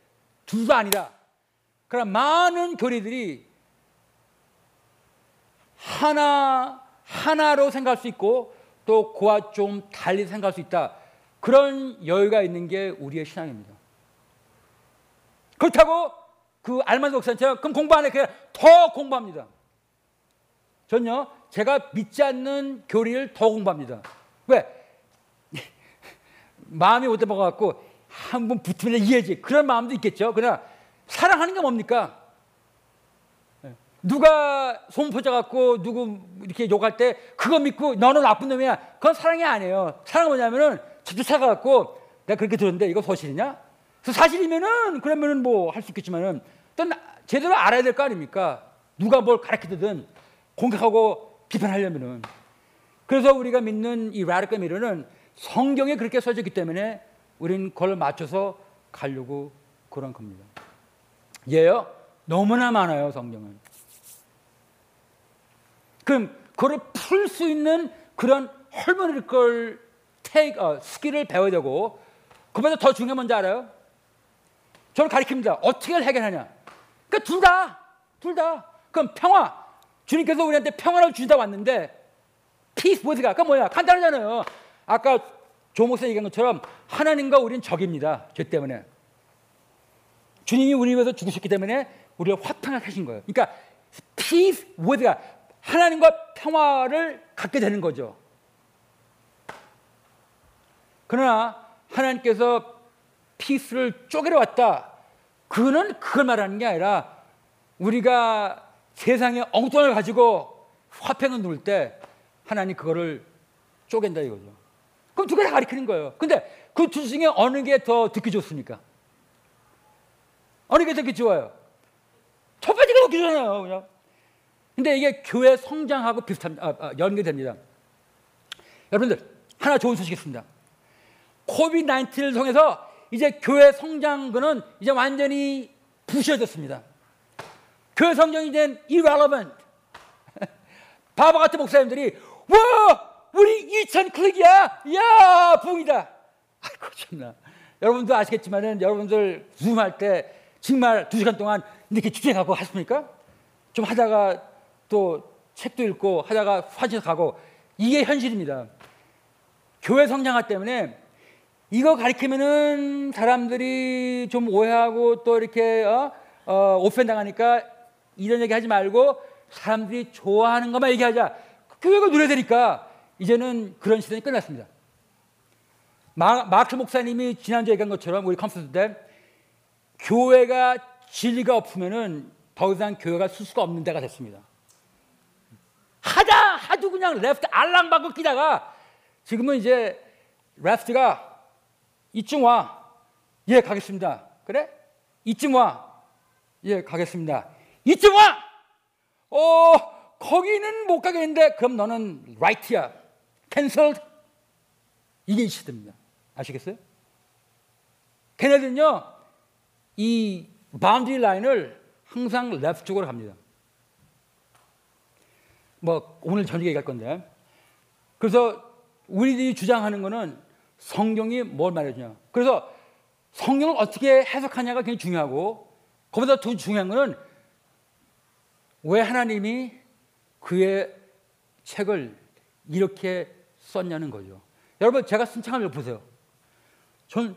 둘도 아니다. 그럼 많은 교리들이 하나 하나로 생각할 수 있고 또 그와 좀 달리 생각할 수 있다. 그런 여유가 있는 게 우리의 신앙입니다. 그렇다고 그 알만드 목사님처럼 그럼 공부 안 해. 그냥 더 공부합니다. 전요, 제가 믿지 않는 교리를 더 공부합니다. 왜? 마음이 먹어갖고 한 번 붙으면 이해지. 그런 마음도 있겠죠. 그러나 사랑하는 게 뭡니까? 예. 누가 소문 퍼져갖고 누구 이렇게 욕할 때 그거 믿고 너는 나쁜 놈이야. 그건 사랑이 아니에요. 사랑은 뭐냐면은 저도 찾아갖고 내가 그렇게 들었는데 이거 사실이냐? 그 사실이면은 그러면은 뭐 할 수 있겠지만은 또 제대로 알아야 될 거 아닙니까? 누가 뭘 가르치든 공격하고 비판하려면은 그래서 우리가 믿는 이 라르카 미르는 성경에 그렇게 써졌기 때문에 우리는 그걸 맞춰서 가려고 그런 겁니다. 예요? 너무나 많아요, 성경은. 그럼 그걸 풀 수 있는 그런 헐머니를 걸 take, 어, skill을 배워야 되고 그보다 더 중요한 뭔지 알아요? 저를 가리킵니다. 어떻게 해결하냐? 그러니까 둘 다, 둘 다. 그럼 평화. 주님께서 우리한테 평화를 주러 왔는데, peace with가, 그 뭐야? 간단하잖아요. 아까 조 목사 얘기한 것처럼 하나님과 우리는 적입니다. 죄 때문에. 주님이 우리 위해서 죽으셨기 때문에 우리가 화평을 하신 거예요. 그러니까 peace with가 하나님과 평화를 갖게 되는 거죠. 그러나 하나님께서 피스를 쪼개려 왔다. 그는 그걸 말하는 게 아니라 우리가 세상에 엉뚱을 가지고 화평을 누를 때 하나님 그거를 쪼갠다 이거죠. 그럼 두 개 다 가리키는 거예요. 근데 그 두 중에 어느 게 더 듣기 좋습니까? 어느 게 듣기 좋아요? 첫 번째가 듣기 좋잖아요. 그냥. 근데 이게 교회 성장하고 비슷합니다. 아, 아, 연계됩니다. 여러분들, 하나 좋은 소식이 있습니다. 19를 통해서 이제 교회 성장근은 이제 완전히 부셔졌습니다. 교회 성장이 이제 irrelevant. 바보 같은 목사님들이 와 우리 2천 클릭이야 야 부흥이다. 아이고 참나. 여러분도 아시겠지만은 여러분들 줌 할 때 정말 두 시간 동안 이렇게 집중하고 하십니까? 좀 하다가 또 책도 읽고 하다가 화장실 가고 이게 현실입니다. 교회 성장화 때문에 이거 가리키면은 사람들이 좀 오해하고 또 이렇게 어, 어, 오펜 당하니까 이런 얘기 하지 말고 사람들이 좋아하는 것만 얘기하자. 교회가 누려되니까 이제는 그런 시대는 끝났습니다. 마, 마크 목사님이 지난주에 얘기한 것처럼 우리 컨퍼런스 때 교회가 진리가 없으면은 더 이상 교회가 설 수가 없는 데가 됐습니다. 하다 하도 그냥 left 알랑방긋 끼다가 지금은 이제 left가 이쯤 와. 예, 가겠습니다. 그래? 이쯤 와. 예, 가겠습니다. 이쯤 와! 어, 거기는 못 가겠는데, 그럼 너는 right야. Cancelled. 이게 시대입니다. 아시겠어요? 걔네들은요, 이 boundary line을 항상 left 쪽으로 갑니다. 뭐, 오늘 저녁에 얘기할 건데. 그래서 우리들이 주장하는 거는 성경이 뭘 말해주냐. 그래서 성경을 어떻게 해석하냐가 굉장히 중요하고, 그보다 더 중요한 거는 왜 하나님이 그의 책을 이렇게 썼냐는 거죠. 여러분, 제가 쓴 책을 보세요. 전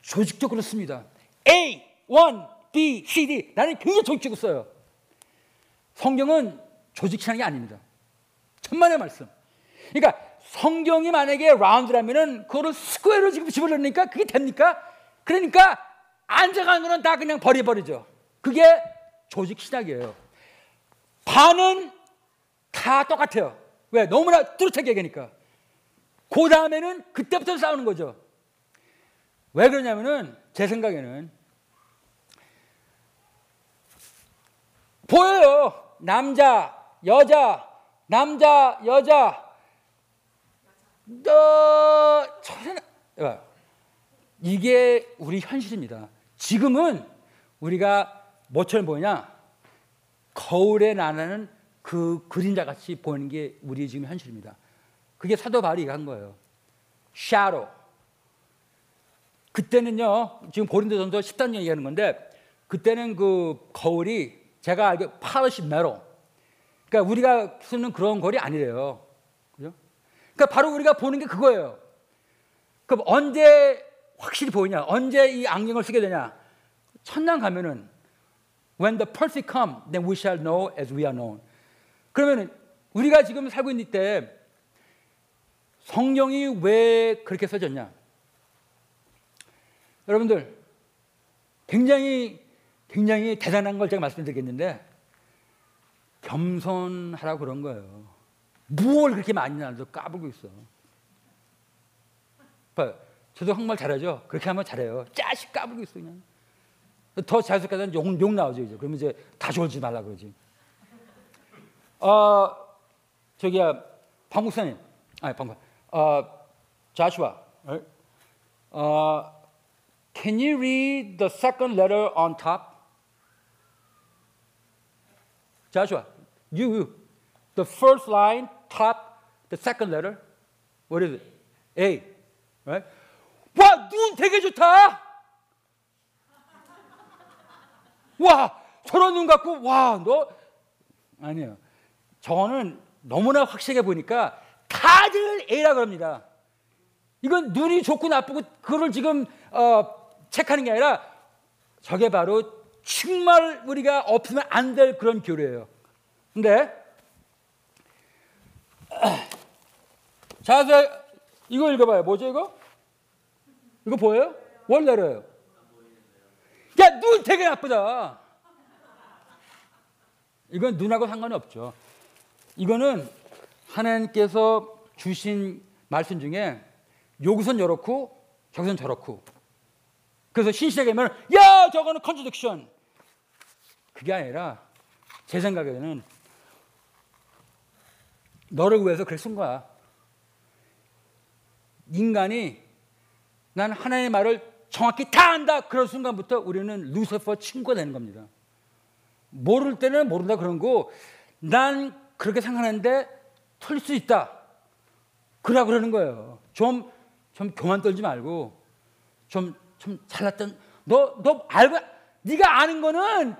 조직적으로 씁니다. A, 1, B, C, D. 나는 굉장히 조직적으로 써요. 성경은 조직하는 게 아닙니다. 천만의 말씀. 그러니까 성경이 만약에 round라면은 그거를 square로 지금 집어넣으니까 그게 됩니까? 그러니까 앉아가는 거는 다 그냥 버려버리죠. 그게 조직 신학이에요. 반은 다 똑같아요. 왜? 너무나 뚜렷하게 얘기하니까. 그 다음에는 그때부터 싸우는 거죠. 왜 그러냐면은 제 생각에는 보여요. 남자, 여자, 남자, 여자. 너 저는 이게 우리 현실입니다. 지금은 우리가 뭐처럼 보이냐? 거울에 나는 그 그림자 같이 보이는 게 우리 지금 현실입니다. 그게 사도 바울이 한 거예요. 샤로. 그때는요, 지금 고린도전서 10단 얘기하는 건데, 그때는 그 거울이 제가 알기 파르시 메로. 그러니까 우리가 쓰는 그런 거울이 아니래요. 그죠? 그러니까 바로 우리가 보는 게 그거예요. 그럼 언제 확실히 보이냐? 언제 이 안경을 쓰게 되냐? 천당 가면은 when the perfect come, then we shall know as we are known. 그러면은 우리가 지금 살고 있는 때 성경이 왜 그렇게 써졌냐? 여러분들 굉장히 굉장히 대단한 걸 제가 말씀드리겠는데 겸손하라고 그런 거예요. 무엇을 그렇게 많이 나도 까불고 있어. 저도 한국말 잘하죠? 그렇게 하면 잘해요. 짜식 까불고 있어 그냥. 더 자연스럽게 욕, 욕 나오죠 이제. 그러면 이제 다 졸지 말라 그러지. 어, 저기야 방국사님, 아니 방국, 어, 자슈아, 어, can you read the second letter on top? Joshua, you, you, the first line, top, the second letter, what is it? A, right? 와, 눈 되게 좋다. 와, 저런 눈 갖고 와, 너 아니에요. 저는 너무나 확실하게 보니까 다들 A라 그럽니다. 이건 눈이 좋고 나쁘고 그걸 지금 어, 체크하는 게 아니라 저게 바로 정말 우리가 없으면 안 될 그런 교류예요. 근데 자, 이거 읽어봐요. 뭐죠 이거? 이거 보여요? 원래로요. 야, 눈 되게 나쁘다. 이건 눈하고 상관이 없죠. 이거는 하나님께서 주신 말씀 중에 여기선 이렇고 저기선 저렇고 그래서 신시대에 가면 야 저거는 컨트딕션 그게 아니라 제 생각에는 너를 위해서 그랬쓴 거야. 인간이 난 하나님의 말을 정확히 다 안다. 그런 순간부터 우리는 루시퍼 친구가 되는 겁니다. 모를 때는 모른다 그런 거. 난 그렇게 생각하는데 틀릴 수 있다. 그라 그러는 거예요. 좀, 좀 교만 떨지 말고 좀, 좀 잘났던 너, 너 알고 네가 아는 거는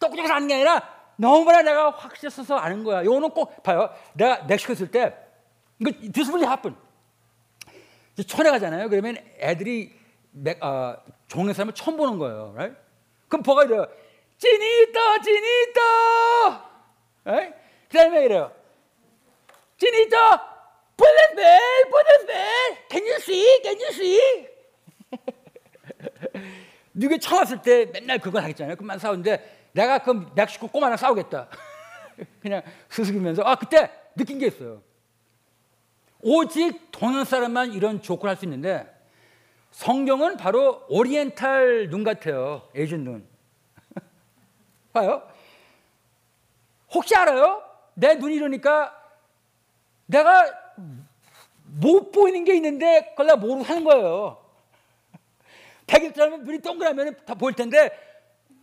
똑똑해서 아는 게 아니라 너무나 내가 확실히 써서 아는 거야. 요거는 꼭 봐요. 내가 멕시코 있을 때 이거 this really happen. 천에 가잖아요. 그러면 애들이 맥, 어, 종의 사람을 처음 보는 거예요. Right? 그럼 뭐가 이래요? 찐이다, 찐이다. 그 다음에 이래요. 찐이다, puedes ver, puedes ver. Can you see? Can you see? 미국에 처음 왔을 때 맨날 그걸 하겠잖아요. 그만 싸우는데 내가 그 멕시코 꼬마랑 싸우겠다. 그냥 수습이면서 아 그때 느낀 게 있어요. 오직 동양 사람만 이런 조크를 할 수 있는데 성경은 바로 오리엔탈 눈 같아요. 에이전 눈. 봐요. 혹시 알아요? 내 눈이 이러니까 내가 못 보이는 게 있는데 그걸 내가 모르고 사는 거예요. 백일자면 눈이 동그라면 다 보일 텐데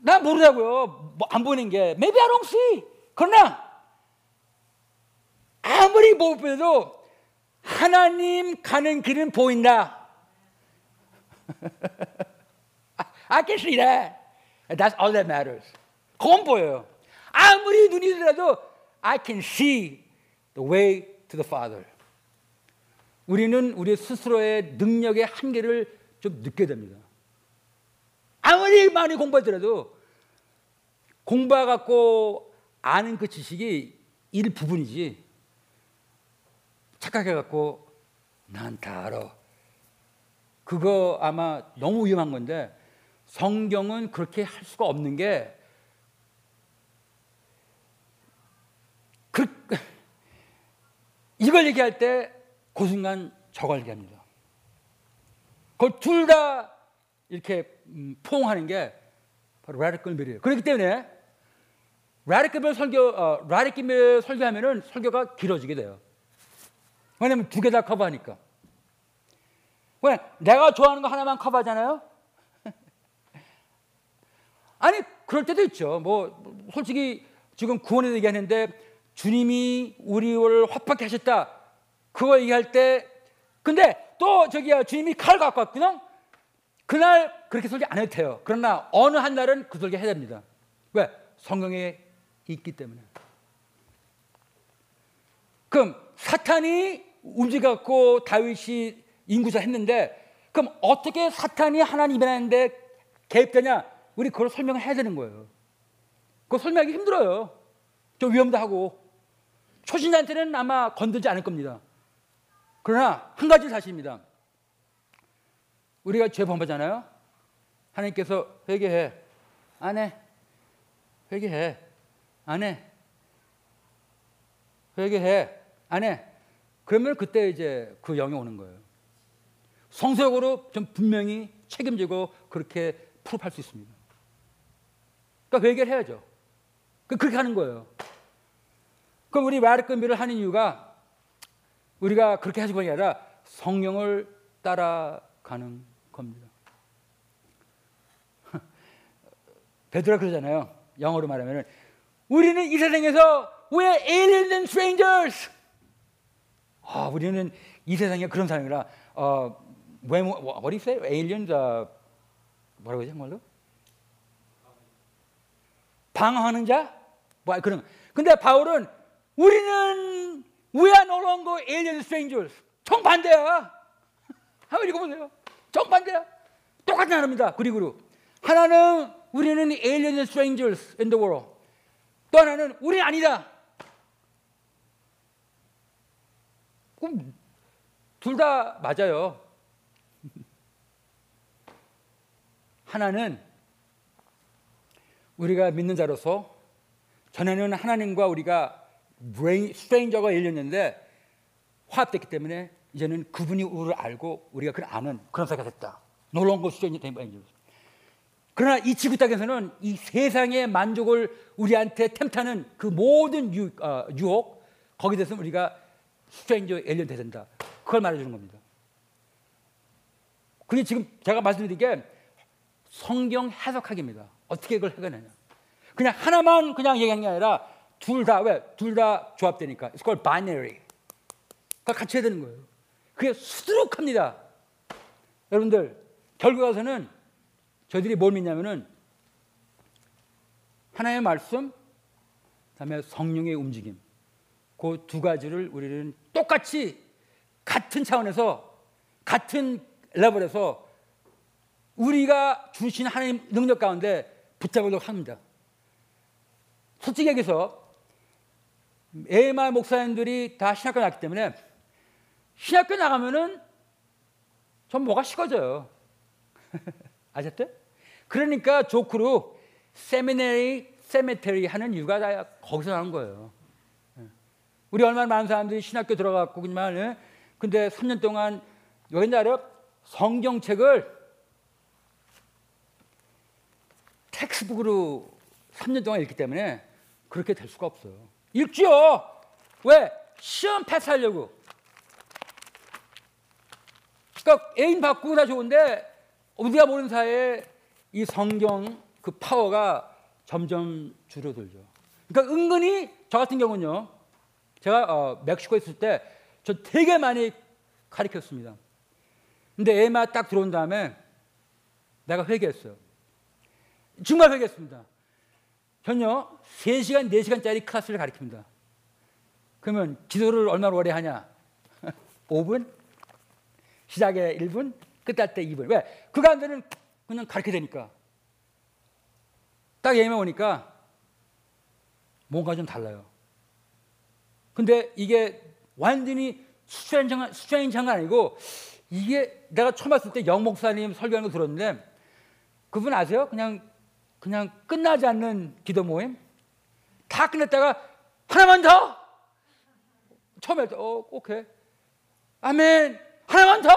나 모르다고요. 뭐 안 보이는 게. Maybe I don't see. 그러나 아무리 못 보여도 하나님 가는 길은 보인다. I can see that. That's all that matters. 그건 보여요. 아무리 눈이 들어도 I can see the way to the Father. 우리는 우리 스스로의 능력의 한계를 좀 느껴야 됩니다. 아무리 많이 공부하더라도 공부해 갖고 아는 그 지식이 일부분이지 착각해 갖고 난 다 알아. 그거 아마 너무 위험한 건데 성경은 그렇게 할 수가 없는 게 그, 이걸 얘기할 때 그 순간 저걸 얘기합니다. 그둘다 이렇게 음, 포옹하는 게 바로 라디컬 밀이에요. 그렇기 때문에 라디컬 밀 설교, 어, 라디컬 밀 설교하면은 설교가 길어지게 돼요. 왜냐면 두 개 다 커버하니까. 왜? 내가 좋아하는 거 하나만 커버하잖아요? 아니, 그럴 때도 있죠. 뭐, 솔직히 지금 구원에 얘기하는데 주님이 우리를 화평케 하셨다. 그거 얘기할 때, 근데 또 저기야, 주님이 칼 갖고 왔거든? 그날 그렇게 설교 안 해도 돼요. 그러나 어느 한 날은 그 설교 해야 됩니다. 왜? 성경에 있기 때문에. 그럼 사탄이 움직였고 다윗이 인구자 했는데 그럼 어떻게 사탄이 하나님 이라는데 개입되냐? 우리 그걸 설명을 해야 되는 거예요. 그거 설명하기 힘들어요. 좀 위험도 하고 초신자한테는 아마 건들지 않을 겁니다. 그러나 한 가지 사실입니다. 우리가 죄 범하잖아요. 하나님께서 회개해. 안 해. 회개해. 안 해. 회개해. 안 해. 그러면 그때 이제 그 영이 오는 거예요. 성서적으로 좀 분명히 책임지고 그렇게 프로할 수 있습니다. 그러니까 회개를 해야죠. 그 그렇게 하는 거예요. 그럼 우리 마르크미를 하는 이유가 우리가 그렇게 하시고 아니라 성령을 따라가는 겁니다. 베드로가 그러잖아요. 영어로 말하면 우리는 이 세상에서 we're aliens and strangers. 아, 우리는 이 세상에 그런 사람이라 어, 외모, what do you say? aliens, uh, 뭐라고 하지 정말로? 방황하는 자? 뭐 그런. 근데 바울은 우리는 we are no longer alien strangers. 정반대야. 한번 읽어보세요. 정반대야. 똑같은 하나입니다. 그리고 하나는 우리는 alien strangers in the world. 또 하나는 우리 아니다. 그럼 둘 다 맞아요. 하나는 우리가 믿는 자로서 전에는 하나님과 우리가 stranger가 열렸는데 화합됐기 때문에 이제는 그분이 우리를 알고 우리가 그를 아는 그런 사이가 됐다. stranger 된 그러나 이 지구 땅에서는 이 세상의 만족을 우리한테 tempt하는 그 모든 유, 어, 유혹 거기에 대해서 우리가 stranger alien 된다. 그걸 말해주는 겁니다. 그게 지금 제가 말씀드린 게 성경 해석하기입니다. 어떻게 그걸 해결하냐. 그냥 하나만 그냥 얘기하는 게 아니라 둘 다, 왜? 둘 다 조합되니까. It's called binary. 그 같이 해야 되는 거예요. 그게 수두룩합니다. 여러분들, 결국 가서는 저희들이 뭘 믿냐면은 하나의 말씀, 그다음에 성령의 움직임. 그 두 가지를 우리는 똑같이 같은 차원에서 같은 레벨에서 우리가 주신 하나님 능력 가운데 붙잡으려고 합니다. 솔직히 얘기해서 에마 목사님들이 다 신학교 나왔기 때문에 신학교 나가면은 전 뭐가 식어져요. 아셨대? 그러니까 조크로 세미네리, 세메테리 하는 이유가 다 거기서 나온 거예요. 우리 얼마나 많은 사람들이 신학교 들어갔고 그냥 예? 근데 3년 동안 나라 성경책을 텍스북으로 3년 동안 읽기 때문에 그렇게 될 수가 없어요. 읽죠. 왜? 시험 패스하려고. 그러니까 애인 바꾸고 다 좋은데 우리가 모르는 사이에 이 성경 그 파워가 점점 줄어들죠. 그러니까 은근히 저 같은 경우는요. 제가 어, 멕시코에 있을 때 저 되게 많이 가르쳤습니다. 근데 애마 딱 들어온 다음에 내가 회개했어요. 정말 회개했습니다. 전혀 3시간, 4시간짜리 클래스를 가르칩니다. 그러면 기도를 얼마나 오래 하냐? 5분? 시작에 1분, 끝날 때 2분. 왜? 그 가운데는 그냥 가르쳐 되니까. 딱 예매 오니까 뭔가 좀 달라요. 근데 이게 완전히 수stra인 장관, 수stra인 장관 아니고 이게 내가 처음 봤을 때 영 목사님 설교하는 거 들었는데 그분 아세요? 그냥 그냥 끝나지 않는 기도 모임 다 끝냈다가 하나만 더 처음에 어 오케이 아멘 하나만 더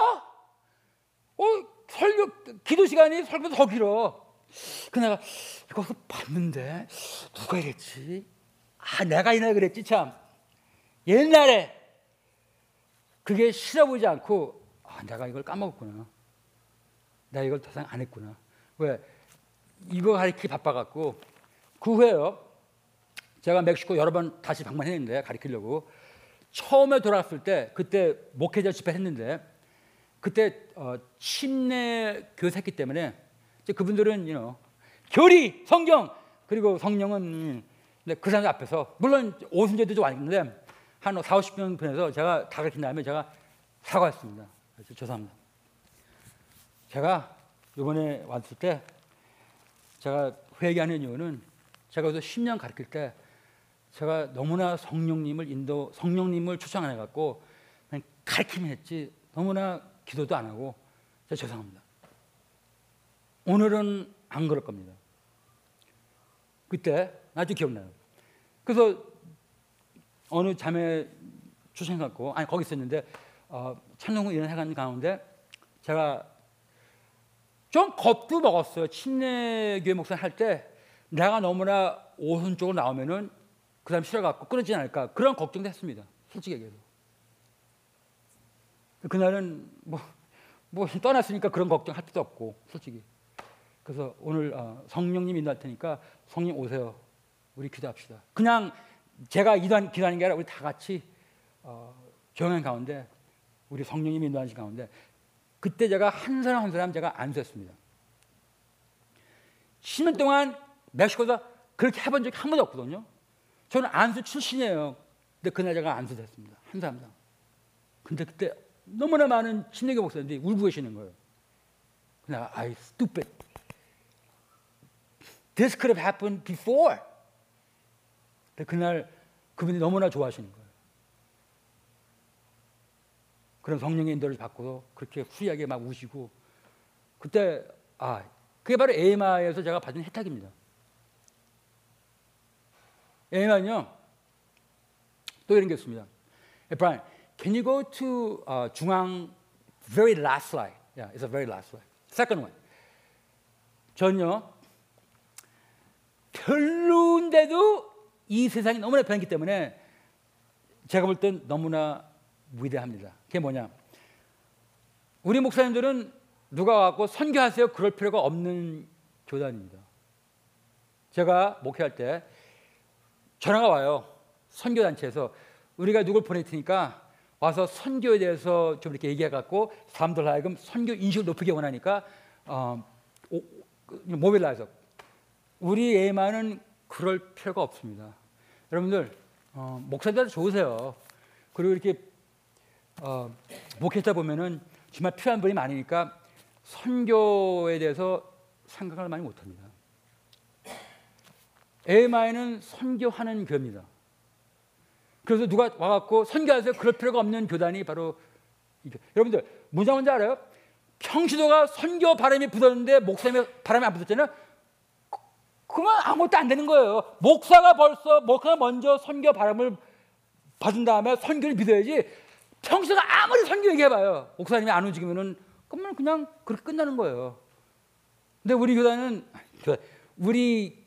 어, 설교 기도 시간이 설교도 더 길어. 그 내가 이거 봤는데 누가 이랬지? 아 내가 이날 그랬지 참. 옛날에 그게 싫어 보이지 않고 아 내가 이걸 까먹었구나. 내가 이걸 더 이상 안 했구나. 왜 이거 가르치기 바빠갖고 그 후에요. 제가 멕시코 여러 번 다시 방문했는데 가르치려고 처음에 돌아갔을 때 그때 목회자 집회 했는데 그때 어, 침례 교사했기 때문에 이제 그분들은 you know, 교리, 성경 그리고 성령은 음, 그 사람 앞에서 물론 오순절도 좀 왔는데 한 4, 50명 편에서 제가 다 가르친 다음에 제가 사과했습니다. 그래서 죄송합니다. 제가 이번에 왔을 때 제가 회개하는 이유는 제가 여기서 10년 가르칠 때 제가 너무나 성령님을 인도 성령님을 초청 안 해갖고 그냥 가르치면 했지 너무나 기도도 안 하고 죄송합니다. 오늘은 안 그럴 겁니다. 그때 아주 기억나요. 그래서 어느 자매 초청해갖고 아니 거기 있었는데 어, 찬송을 이런 해간 가운데 제가 좀 겁도 먹었어요. 침례교회 목사 할 때 내가 너무나 오른쪽으로 나오면은 그 사람 싫어갖고 끊어지지 않을까 그런 걱정도 했습니다. 솔직히 얘기해서. 그날은 뭐, 뭐 떠났으니까 그런 걱정 할 필요 없고 솔직히. 그래서 오늘 어, 성령님 인도할 테니까 성령 오세요. 우리 기도합시다. 그냥 제가 기도한, 기도하는 게 아니라 우리 다 같이 어, 조용한 가운데 우리 성령님 인도하는 가운데 그때 제가 한 사람 한 사람 제가 안수했습니다. 10년 동안 멕시코에서 그렇게 해본 적이 한 번도 없거든요. 저는 안수 출신이에요. 근데 그날 제가 안수됐습니다. 한 사람당. 근데 그때 너무나 많은 신내교 목사님들이 울고 계시는 거예요. 그냥 I stupid. This could have happened before. 근데 그날 그분이 너무나 좋아하시는 거예요. 그런 성령의 인도를 받고 그렇게 후리하게 막 우시고 그때 아 그게 바로 에마에서 제가 받은 혜택입니다. 에마는요 또 이런 게 있습니다. Brian, can you go to uh, 중앙 very last slide? Yeah, it's a very last slide. Second one. 전요 별로인데도 이 세상이 너무나 변했기 때문에 제가 볼 땐 너무나 위대합니다. 그게 뭐냐? 우리 목사님들은 누가 갖고 선교하세요 그럴 필요가 없는 교단입니다. 제가 목회할 때 전화가 와요. 선교 단체에서 우리가 누굴 보낼 테니까 와서 선교에 대해서 좀 이렇게 얘기해 갖고 사람들 하여금 선교 인식을 높이게 원하니까 어, 모빌라이저 우리 예만은 그럴 필요가 없습니다. 여러분들 어, 목사들 좋으세요. 그리고 이렇게 어, 목회자 보면은 정말 필요한 분이 많으니까 선교에 대해서 생각을 많이 못합니다. AMI는 선교하는 교입니다. 그래서 누가 와갖고 선교하세요. 그럴 필요가 없는 교단이 바로 여러분들 문장 뭔지 알아요? 평시도가 선교 바람이 붙었는데 목사님의 바람이 안 붙었잖아요. 그러면 아무것도 안 되는 거예요. 목사가 벌써 목사가 먼저 선교 바람을 받은 다음에 선교를 믿어야지. 평시도가 아무리 선교 얘기해봐요. 목사님이 안 움직이면은 그러면 그냥 그렇게 끝나는 거예요. 근데 우리 교단은 우리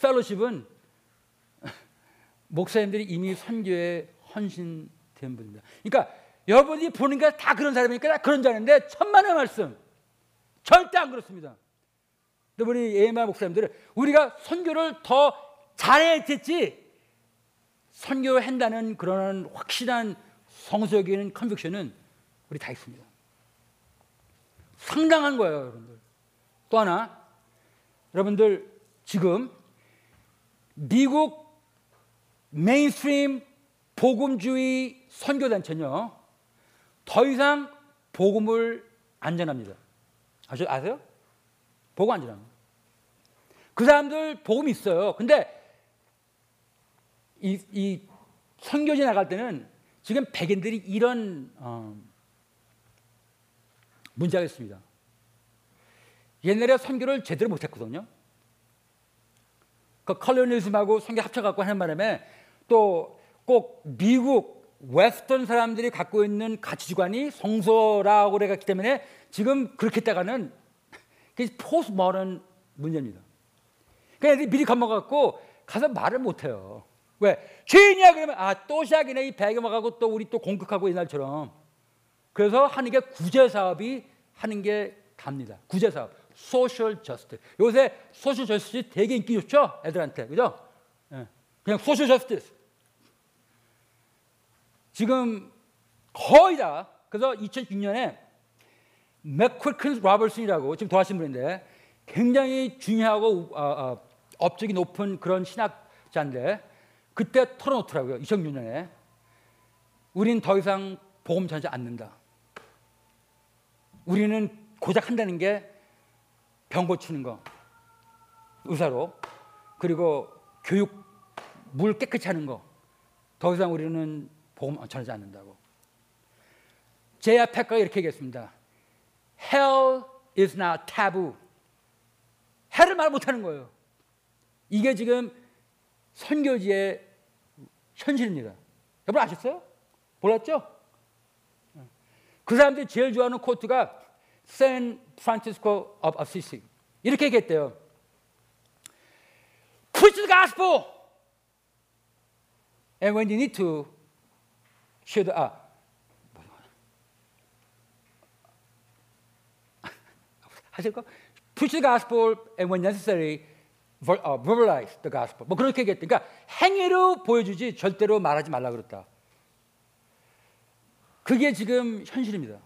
펠로십은 목사님들이 이미 선교에 헌신된 분입니다. 그러니까 여러분이 보는 게 다 그런 사람이니까 다 그런 자는데 천만의 말씀 절대 안 그렇습니다. 근데 우리 예마 목사님들은 우리가 선교를 더 잘해야 됐지 선교를 한다는 그런 확실한 성서적인 컨빅션은 우리 다 있습니다. 상당한 거예요, 여러분들. 또 하나, 여러분들 지금 미국 mainstream 복음주의 선교단체는요, 더 이상 복음을 안 전합니다. 아세요? 복음 안 전합니다. 그 사람들 복음 있어요. 근데 이, 이 선교지 나갈 때는 지금 백인들이 이런 어, 문제가 있습니다. 옛날에 선교를 제대로 못했거든요. 그 컬러니즘하고 선교 합쳐갖고 하는 바람에 또 꼭 미국 웨스턴 사람들이 갖고 있는 가치관이 성서라고 그래갔기 때문에 지금 그렇게 했다가는 포스 머런 문제입니다. 그러니까 미리 겁먹었고 가서 말을 못해요. 왜? 죄인이야 그러면 아 또 시작이네 이 배경하고 또 우리 또 공격하고 옛날처럼 그래서 하는 게 구제 사업이 하는 게 답니다. 구제 사업, social justice. 요새 social justice 되게 인기 좋죠, 애들한테 그죠? 예. 그냥 social justice. 지금 거의 다 그래서 2006년에 맥퀼킨 로버슨이라고 지금 돌아가신 분인데 굉장히 중요하고 어, 어, 업적이 높은 그런 신학자인데 그때 털어놓더라고요. 2006년에 우린 더 이상 보험 전하지 않는다. 우리는 고작 한다는 게 병 고치는 거, 의사로 그리고 교육 물 깨끗이 하는 거. 더 이상 우리는 보험 전하지 않는다고. 제야 패커가 이렇게 얘기했습니다. Hell is not taboo. 헬을 말 못하는 거예요. 이게 지금 선교지의 현실입니다. 여러분 아셨어요? 몰랐죠? 그 사람들이 제일 좋아하는 코트가 샌 프란시스코 of Assisi 이렇게 얘기했대요. Preach the gospel, and when you need to, share the 아 하실 거? Preach the gospel, and when necessary, verbalize the gospel. 뭐 그렇게 얘기했대. 그러니까 행위로 보여주지 절대로 말하지 말라 그랬다. 그게 지금 현실입니다.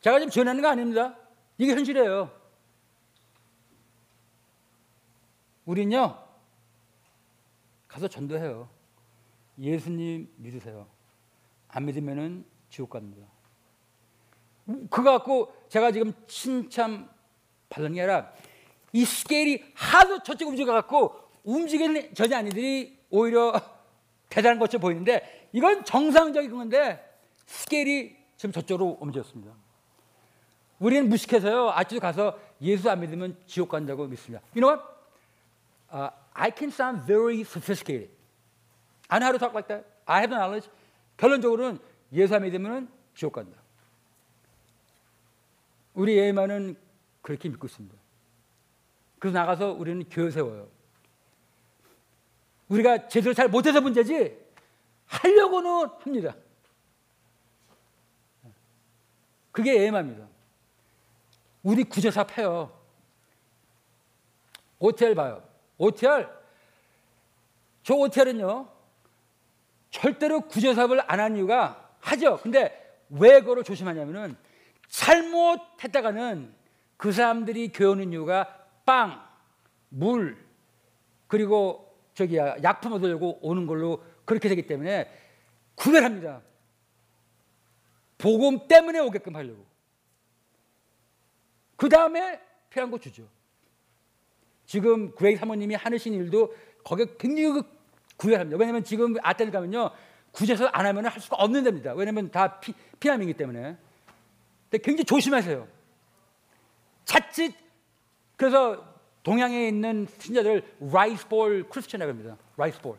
제가 지금 전하는 거 아닙니다. 이게 현실이에요. 우린요, 가서 전도해요. 예수님 믿으세요. 안 믿으면은 지옥 갑니다. 그거 갖고 제가 지금 칭찬 받는 게 아니라 이 스케일이 하도 저쪽 움직여 갖고 움직이는 저자아니들이 오히려 대단한 것처럼 보이는데 이건 정상적인 건데 스케일이 지금 저쪽으로 옮겨졌습니다. 우리는 무식해서요. 아직도 가서 예수 안 믿으면 지옥 간다고 믿습니다. You know what? Uh, I can sound very sophisticated. I know how to talk like that. I have the knowledge. 결론적으로는 예수 안 믿으면 지옥 간다. 우리 예만은 그렇게 믿고 있습니다. 그래서 나가서 우리는 교회 세워요. 우리가 제대로 잘 못해서 문제지 하려고는 합니다. 그게 AM입니다. 우리 구조사 패요. OTR 봐요. OTR. 저 OTR은요, 절대로 구조사업을 안 한 이유가 하죠. 근데 왜 그걸 조심하냐면은 잘못했다가는 그 사람들이 교훈는 이유가 빵, 물, 그리고 저기 약품 얻으려고 오는 걸로 그렇게 되기 때문에 구별합니다. 복음 때문에 오게끔 하려고. 그 다음에 필요한 거 주죠. 지금 구획 사모님이 하시는 일도 거기에 굉장히 그 구별합니다. 왜냐하면 지금 아테네 가면요. 구제서 안 하면 할 수가 없는 데입니다. 왜냐하면 다 피, 피난민이기 때문에. 근데 굉장히 조심하세요. 자칫 그래서 동양에 있는 신자들 rice bowl Christian이라고 합니다. rice bowl.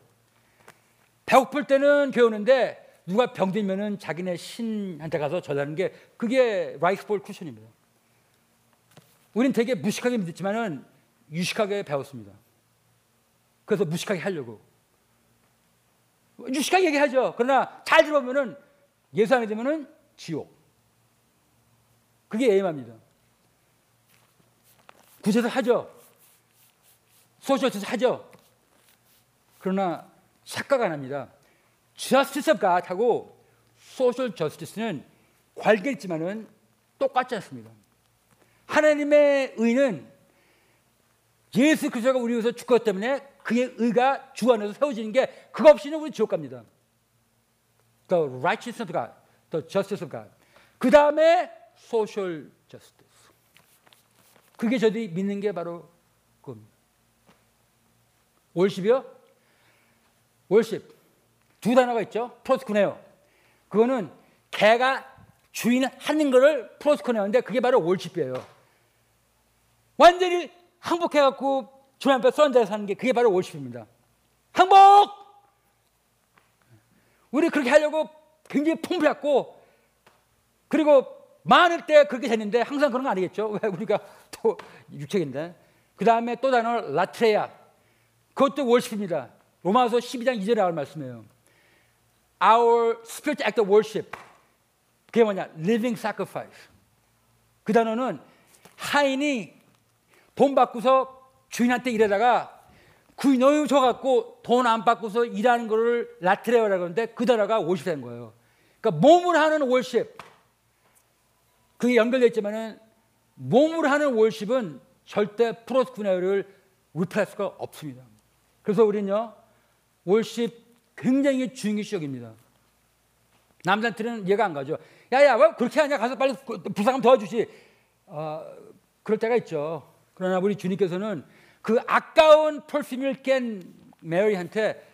배고플 때는 배우는데 누가 병들면은 자기네 신한테 가서 절하는 게 그게 rice bowl Christian입니다. 우리는 되게 무식하게 믿었지만은 유식하게 배웠습니다. 그래서 무식하게 하려고. 유식하게 얘기하죠. 그러나 잘 들어보면은 안 믿으면은 지옥. 그게 에임합니다. 구제도 하죠. 소셜에서 하죠. 그러나 착각 안 합니다. justice of God하고 social justice는 관계있지만은 똑같지 않습니다. 하나님의 의는 예수 그리스도가 우리 위해서 죽었기 때문에 그의 의가 주 안에서 세워지는 게 그거 없이는 우리 지옥 갑니다. The righteousness of God, the justice of God. 그 다음에 social justice. 그게 저들이 믿는 게 바로. 월십이요? 월십. 두 단어가 있죠. 프로스쿠네요. 그거는 개가 주인 하는 거를 프로스쿠네요인데 그게 바로 월십이에요. 완전히 항복해갖고 주님 앞에 썬자에 사는 게 그게 바로 월십입니다. 항복! 우리 그렇게 하려고 굉장히 풍부했고 그리고 많을 때 그렇게 됐는데 항상 그런 거 아니겠죠? 왜 우리가 또 육체인데. 그 다음에 또 단어 라트레아. 그것도 월십입니다. 로마서 12장 2절에 나올 말씀이에요. Our spiritual act of worship. 그게 뭐냐? Living sacrifice. 그 단어는 하인이 돈 받고서 주인한테 일하다가 그 너무 줘갖고 돈 안 받고서 일하는 거를 라트레어라고 하는데 그 단어가 월십된 거예요. 그러니까 몸을 하는 월십. 그게 연결되어 있지만은 몸을 하는 월십은 절대 프로스쿠네를 replace 할 수가 없습니다. 그래서 우리는요, worship 굉장히 중요시 시작입니다. 남자한테는 이해가 안 가죠. 야, 야, 왜 그렇게 하냐? 가서 빨리 부상하면 도와주지. 어, 그럴 때가 있죠. 그러나 우리 주님께서는 그 아까운 perfume을 깬 메리한테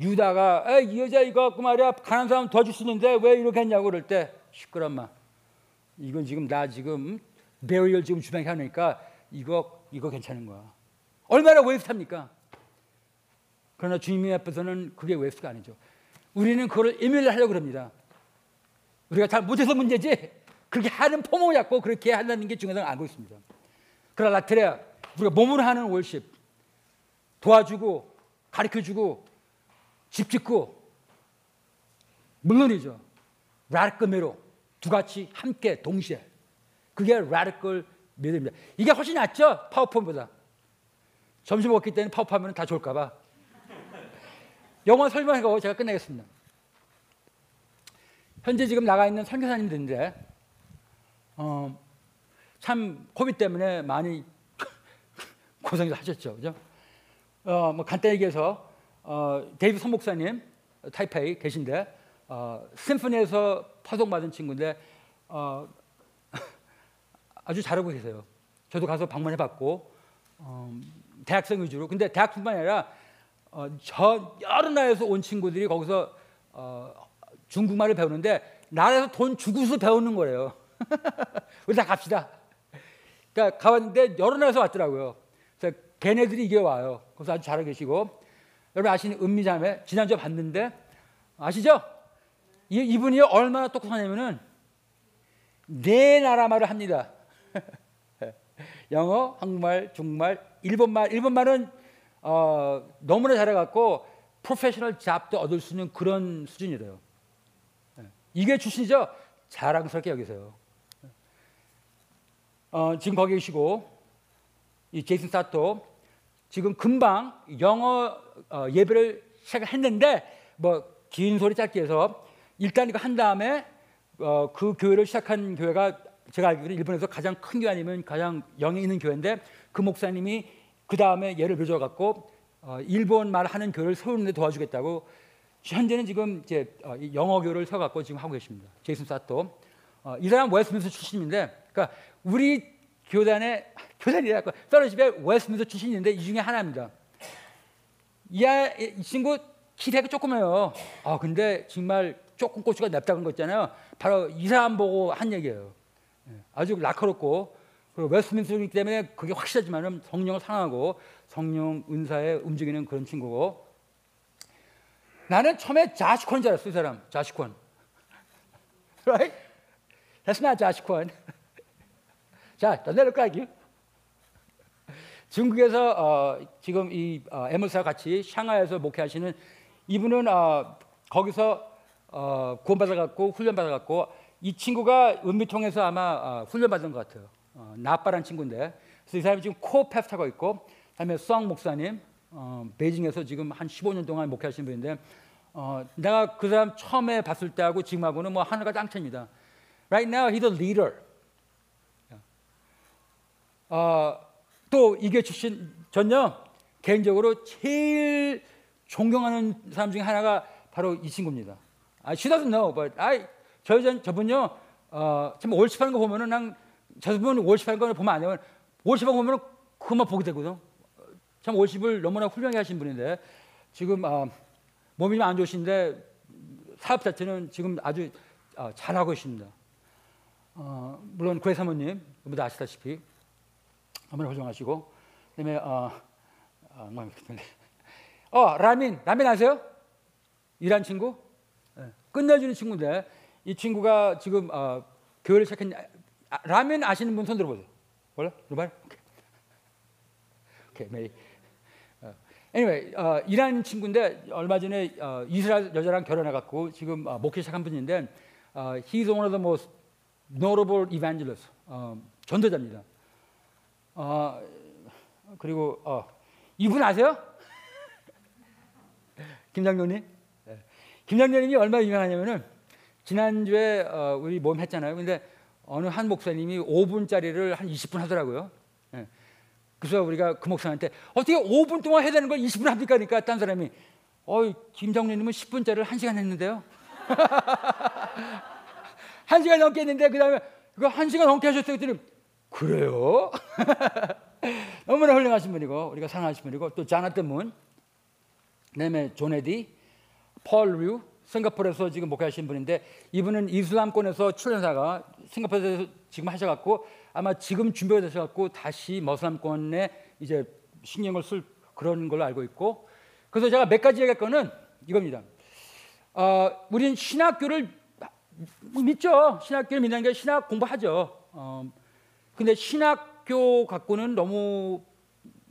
유다가 이 여자 이거 갖고 말이야 가난 사람 도와줄 수 있는데 왜 이렇게 했냐고 그럴 때 시끄럽마 이건 지금 나 지금 burial 지금 주변에 하니까 이거 이거 괜찮은 거야 얼마나 waste합니까? 그러나 주님 앞에서는 그게 waste가 아니죠. 우리는 그걸 임의를 하려고 합니다. 우리가 잘 못해서 문제지 그렇게 하는 포모 잡고 그렇게 한다는 게 중요하다는 알고 있습니다. 그러나 latreia 우리가 몸으로 하는 worship 도와주고 가르쳐주고 집 짓고 물론이죠. 라르크 메로 두 가지 함께 동시에 그게 라르크 메로입니다. 이게 훨씬 낫죠 파워폰보다. 점심 먹기 때문에 파업하면 다 좋을까봐. 영어 설명하고 제가 끝내겠습니다. 현재 지금 나가 있는 선교사님들인데, 어, 참 코비드 때문에 많이 고생을 하셨죠, 그죠? 어, 뭐 간단히 얘기해서 어, 데이브 선목사님 타이페이 계신데 어, 심포니에서 파송받은 친구인데 어, 아주 잘하고 계세요. 저도 가서 방문해봤고 어, 대학생 위주로. 근데 대학뿐만 아니라 어, 저 여러 나라에서 온 친구들이 거기서 어, 중국말을 배우는데 나라에서 돈 주고서 배우는 거래요. 우리 다 갑시다. 그러니까 가봤는데 여러 나라에서 왔더라고요. 그래서 걔네들이 이게 와요. 그래서 아주 잘하고 계시고 여러분 아시는 은미자매 지난주에 봤는데 아시죠? 이, 이분이 얼마나 똑똑하냐면은 네 나라 말을 합니다. 영어, 한국말, 중국말, 일본말, 일본말은 어, 너무나 잘해갖고 프로페셔널 잡도 얻을 수 있는 그런 수준이래요. 네. 이게 출신이죠. 자랑스럽게 여기세요. 어, 지금 거기 계시고 이 제이슨 사토 지금 금방 영어 어, 예배를 시작했는데 뭐 긴 소리 짧게 해서 일단 이거 한 다음에 어, 그 교회를 시작한 교회가 제가 알기로 일본에서 가장 큰 교회 아니면 가장 영이 있는 교회인데 그 목사님이 그 다음에 예를 빌려 갖고 어, 일본 말 하는 교회를 세우는데 도와주겠다고 현재는 지금 이제 어, 영어 교회를 세워 갖고 지금 하고 계십니다. 제이슨 사토. 어, 이 사람 웨스민스 출신인데, 그러니까 우리 교단의 교단이라 fellowship의 웨스민스 출신인데 이 중에 하나입니다. 이, 이 친구 키 되게 조그매요. 아 근데 정말 작은 고추가 맵다는 거 있잖아요. 바로 이 사람 보고 한 얘기예요. 예, 아주 날카롭고 그리고 웨스민스이기 때문에 그게 확실하지만은 성령을 사랑하고 성령 은사에 움직이는 그런 친구고. 나는 처음에 자시콘인 줄 알았어 이 사람. 자시콘 right? That's not 자시콘 자, 더 내려갈게요 중국에서 어, 지금 이 어, 에머스와 같이 샹하이에서 목회하시는 이분은 어, 거기서 어, 구원받아갖고 훈련받아갖고 이 친구가 은미통에서 아마 어, 훈련받은 것 같아요. 어, 나빠란 친구인데 그래서 이 사람이 지금 코패스트하고 있고 그다음에 성 목사님 어, 베이징에서 지금 한 15년 동안 목회하신 분인데 어, 내가 그 사람 처음에 봤을 때하고 지금하고는 뭐 하늘과 땅차입니다. Right now he's a leader. 어, 또 이게 출신 전요 개인적으로 제일 존경하는 사람 중에 하나가 바로 이 친구입니다. 아, she doesn't know, but I 저 저분요 어, 참 월십하는 거 보면은 난 월십하는 거 보면 안 돼요. 월십하는 거 보면은 그만 보게 되거든. 참 월십을 너무나 훌륭하게 하신 분인데 지금 어, 몸이 좀 안 좋으신데 사업 자체는 지금 아주 어, 잘하고 있습니다. 어, 물론 구회 사모님 여러분도 아시다시피 너무나 훌륭하시고 그다음에 어, 어, 뭐, 어 라민 라민 아세요? 이란 친구 네. 끝내주는 친구인데 이 친구가 지금 어, 교회를 시작했 아, 라면 아시는 분 손 들어보세요. 몰라? 누발? 오케이, 메이. 어, anyway, 어, 이란 친구인데 얼마 전에 어, 이스라엘 여자랑 결혼해갖고 지금 어, 목회 시작한 분인데 어, he's one of the most notable evangelists. 어, 전도자입니다. 어, 그리고 어, 이분 아세요? 김장로님? 네. 김장로님이 얼마나 유명하냐면은 지난주에 어, 우리 모임 했잖아요. 근데 어느 한 목사님이 5분짜리를 한 20분 하더라고요. 네. 그래서 우리가 그 목사한테 어떻게 5분 동안 해야 되는 걸 20분 합니까? 그러니까 딴 사람이 어이 김장로님은 10분짜리를 1시간 했는데요. 1시간 넘게 했는데 그 다음에 그거 1시간 넘게 하셨어요. 그랬더니 그래요? 너무나 훌륭하신 분이고 우리가 사랑하신 분이고 또 자나트 문, 그다음에 존 에디, 펄 류, 싱가포르에서 지금 목회하신 분인데 이분은 이슬람권에서 출연사가 싱가포르에서 지금 하셔갖고 아마 지금 준비가 되셔갖고 다시 Muslim권에 이제 신경을 쓸 그런 걸로 알고 있고 그래서 제가 몇 가지 얘기할 거는 이겁니다. 어, 우리는 신학교를 믿죠. 신학교를 믿는 게 신학 공부하죠. 어, 근데 신학교 갖고는 너무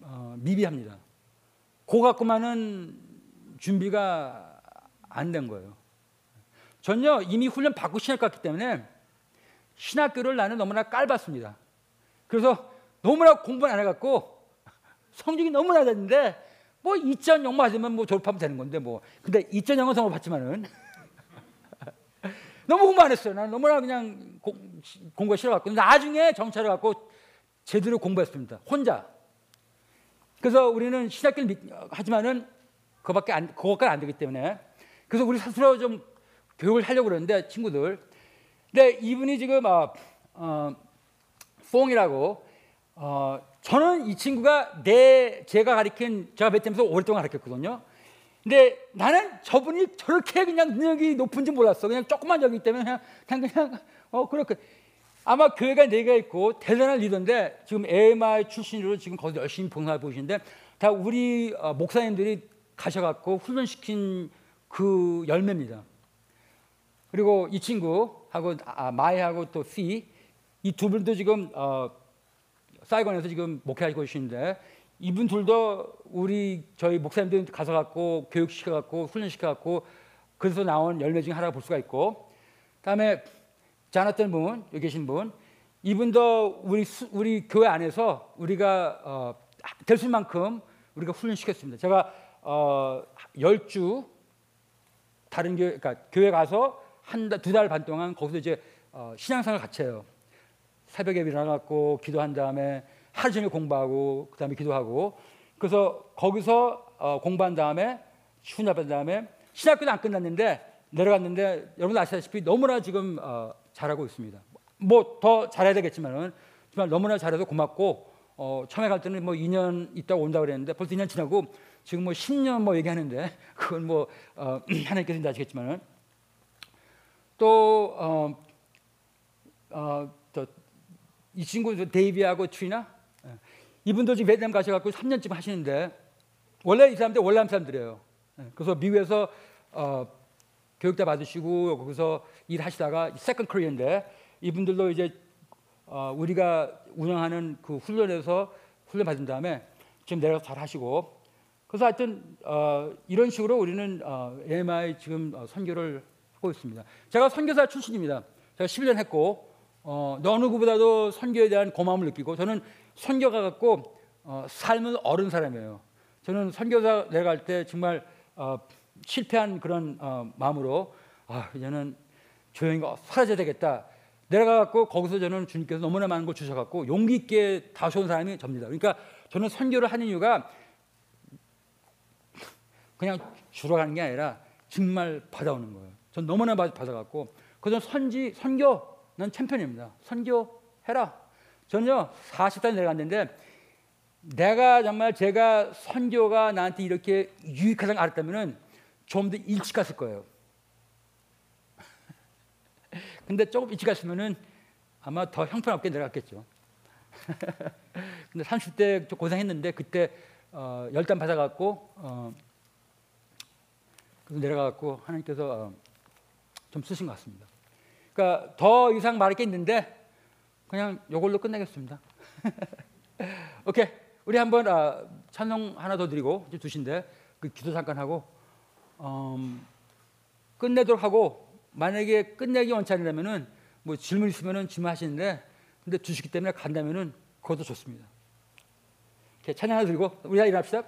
어, 미비합니다. 고 갖고만은 준비가 안 된 거예요. 전혀 이미 훈련 받고 신학 갔기 때문에 신학교를 나는 너무나 깔봤습니다. 그래서 너무나 공부를 안 해갖고 성적이 너무 낮았는데 뭐 2.0 맞으면 뭐 졸업하면 되는 건데 뭐 근데 2.0은 성을 받지만은 너무 공부 안 했어요. 나는 너무나 그냥 공, 공부가 싫어갖고 나중에 정찰을 갖고 제대로 공부했습니다. 혼자. 그래서 우리는 신학교를 하지만은 그거밖에 안 그거까지 안 되기 때문에 그래서 우리 스스로 좀 교육을 하려고 그러는데 친구들. 근데 이분이 지금 어, 어 퐁이라고 어, 저는 이 친구가 내 제가 가르친 제가 베트남에서 오랫동안 가르쳤거든요. 근데 나는 저분이 저렇게 그냥 능력이 높은지 몰랐어. 그냥 조그만 적이기 때문에 그냥 그냥, 그냥 어 그렇게 아마 교회가 네 개 있고 대단한 리더인데 지금 AMI 출신으로 지금 거기 열심히 봉사해 보시는데 다 우리 어, 목사님들이 가셔갖고 훈련시킨 그 열매입니다. 그리고 이 친구하고 아, 마이하고 또 C 이 두 분도 지금 어, 사이건에서 지금 목회하고 계시는데 이분 둘도 우리 저희 목사님들 가서 갖고 교육시켜 갖고 훈련시켜 갖고 그래서 나온 열매 중에 하나가 볼 수가 있고 다음에 자나던 분 여기 계신 분 이분도 우리 수- 우리 교회 안에서 우리가 어, 될 수만큼 우리가 훈련시켰습니다. 제가 어, 열주 다른 교회 그러니까 교회 가서 한 두 달 반 동안 거기서 이제 어, 신앙생활 같이 해요. 새벽에 일어나갖고 기도한 다음에 하루 종일 공부하고 그다음에 기도하고 그래서 거기서 어, 공부한 다음에 훈련받은 다음에 신학교도 안 끝났는데 내려갔는데 여러분 아시다시피 너무나 지금 어, 잘하고 있습니다. 뭐 더 잘해야 되겠지만은 정말 너무나 잘해서 고맙고 어, 처음에 갈 때는 뭐 2년 있다가 온다 고 그랬는데 벌써 2년 지나고 지금 뭐 10년 뭐 얘기하는데 그건 뭐 어, 하나님께서 다 아시겠지만은 또 어, 어, 또이 친구 저 데이비하고 트리나 예. 이분도 지금 베트남 가셔갖고 3년쯤 하시는데 원래 이 사람들 월남 사람들이에요. 예. 그래서 미국에서 어, 교육 다 받으시고 거기서 일하시다가 second career인데 이분들도 이제 어, 우리가 운영하는 그 훈련에서 훈련 받은 다음에 지금 내려가서 잘 하시고 그래서 하여튼 어, 이런 식으로 우리는 어, AMI 지금 어, 선교를 하고 있습니다. 제가 선교사 출신입니다. 제가 11년 했고 어, 어느 누구보다도 선교에 대한 고마움을 느끼고 저는 선교가 갖고 어, 삶은 어른 사람이에요. 저는 선교사 내려갈 때 정말 어, 실패한 그런 어, 마음으로 아 이제는 조용히 사라져야 되겠다. 내려가갖고 거기서 저는 주님께서 너무나 많은 걸 주셔갖고 용기 있게 다시 온 사람이 접니다. 그러니까 저는 선교를 하는 이유가 그냥 주러 가는 게 아니라 정말 받아오는 거예요. 전 너무나 받- 받아갖고 그래서 선지 선교 난 챔피언입니다. 선교 해라. 저는요 40살 내려갔는데 내가 정말 제가 선교가 나한테 이렇게 유익하다는 걸 알았다면은 좀 더 일찍 갔을 거예요. 근데 조금 일찍 갔으면은 아마 더 형편없게 내려갔겠죠. 근데 30대 좀 고생했는데 그때 어, 열단 받아갖고 어, 내려가갖고 하나님께서 어, 좀 쓰신 것 같습니다. 그러니까 더 이상 말할 게 있는데 그냥 이걸로 끝내겠습니다. 오케이, 우리 한번 아, 찬송 하나 더 드리고 두신데 그 기도 잠깐 하고 음, 끝내도록 하고 만약에 끝내기 원치 않으려면은 뭐 질문 있으면은 질문하시는데 근데 주시기 때문에 간다면은 그것도 좋습니다. 이렇게 찬양 하나 드리고 우리 다 일어납시다.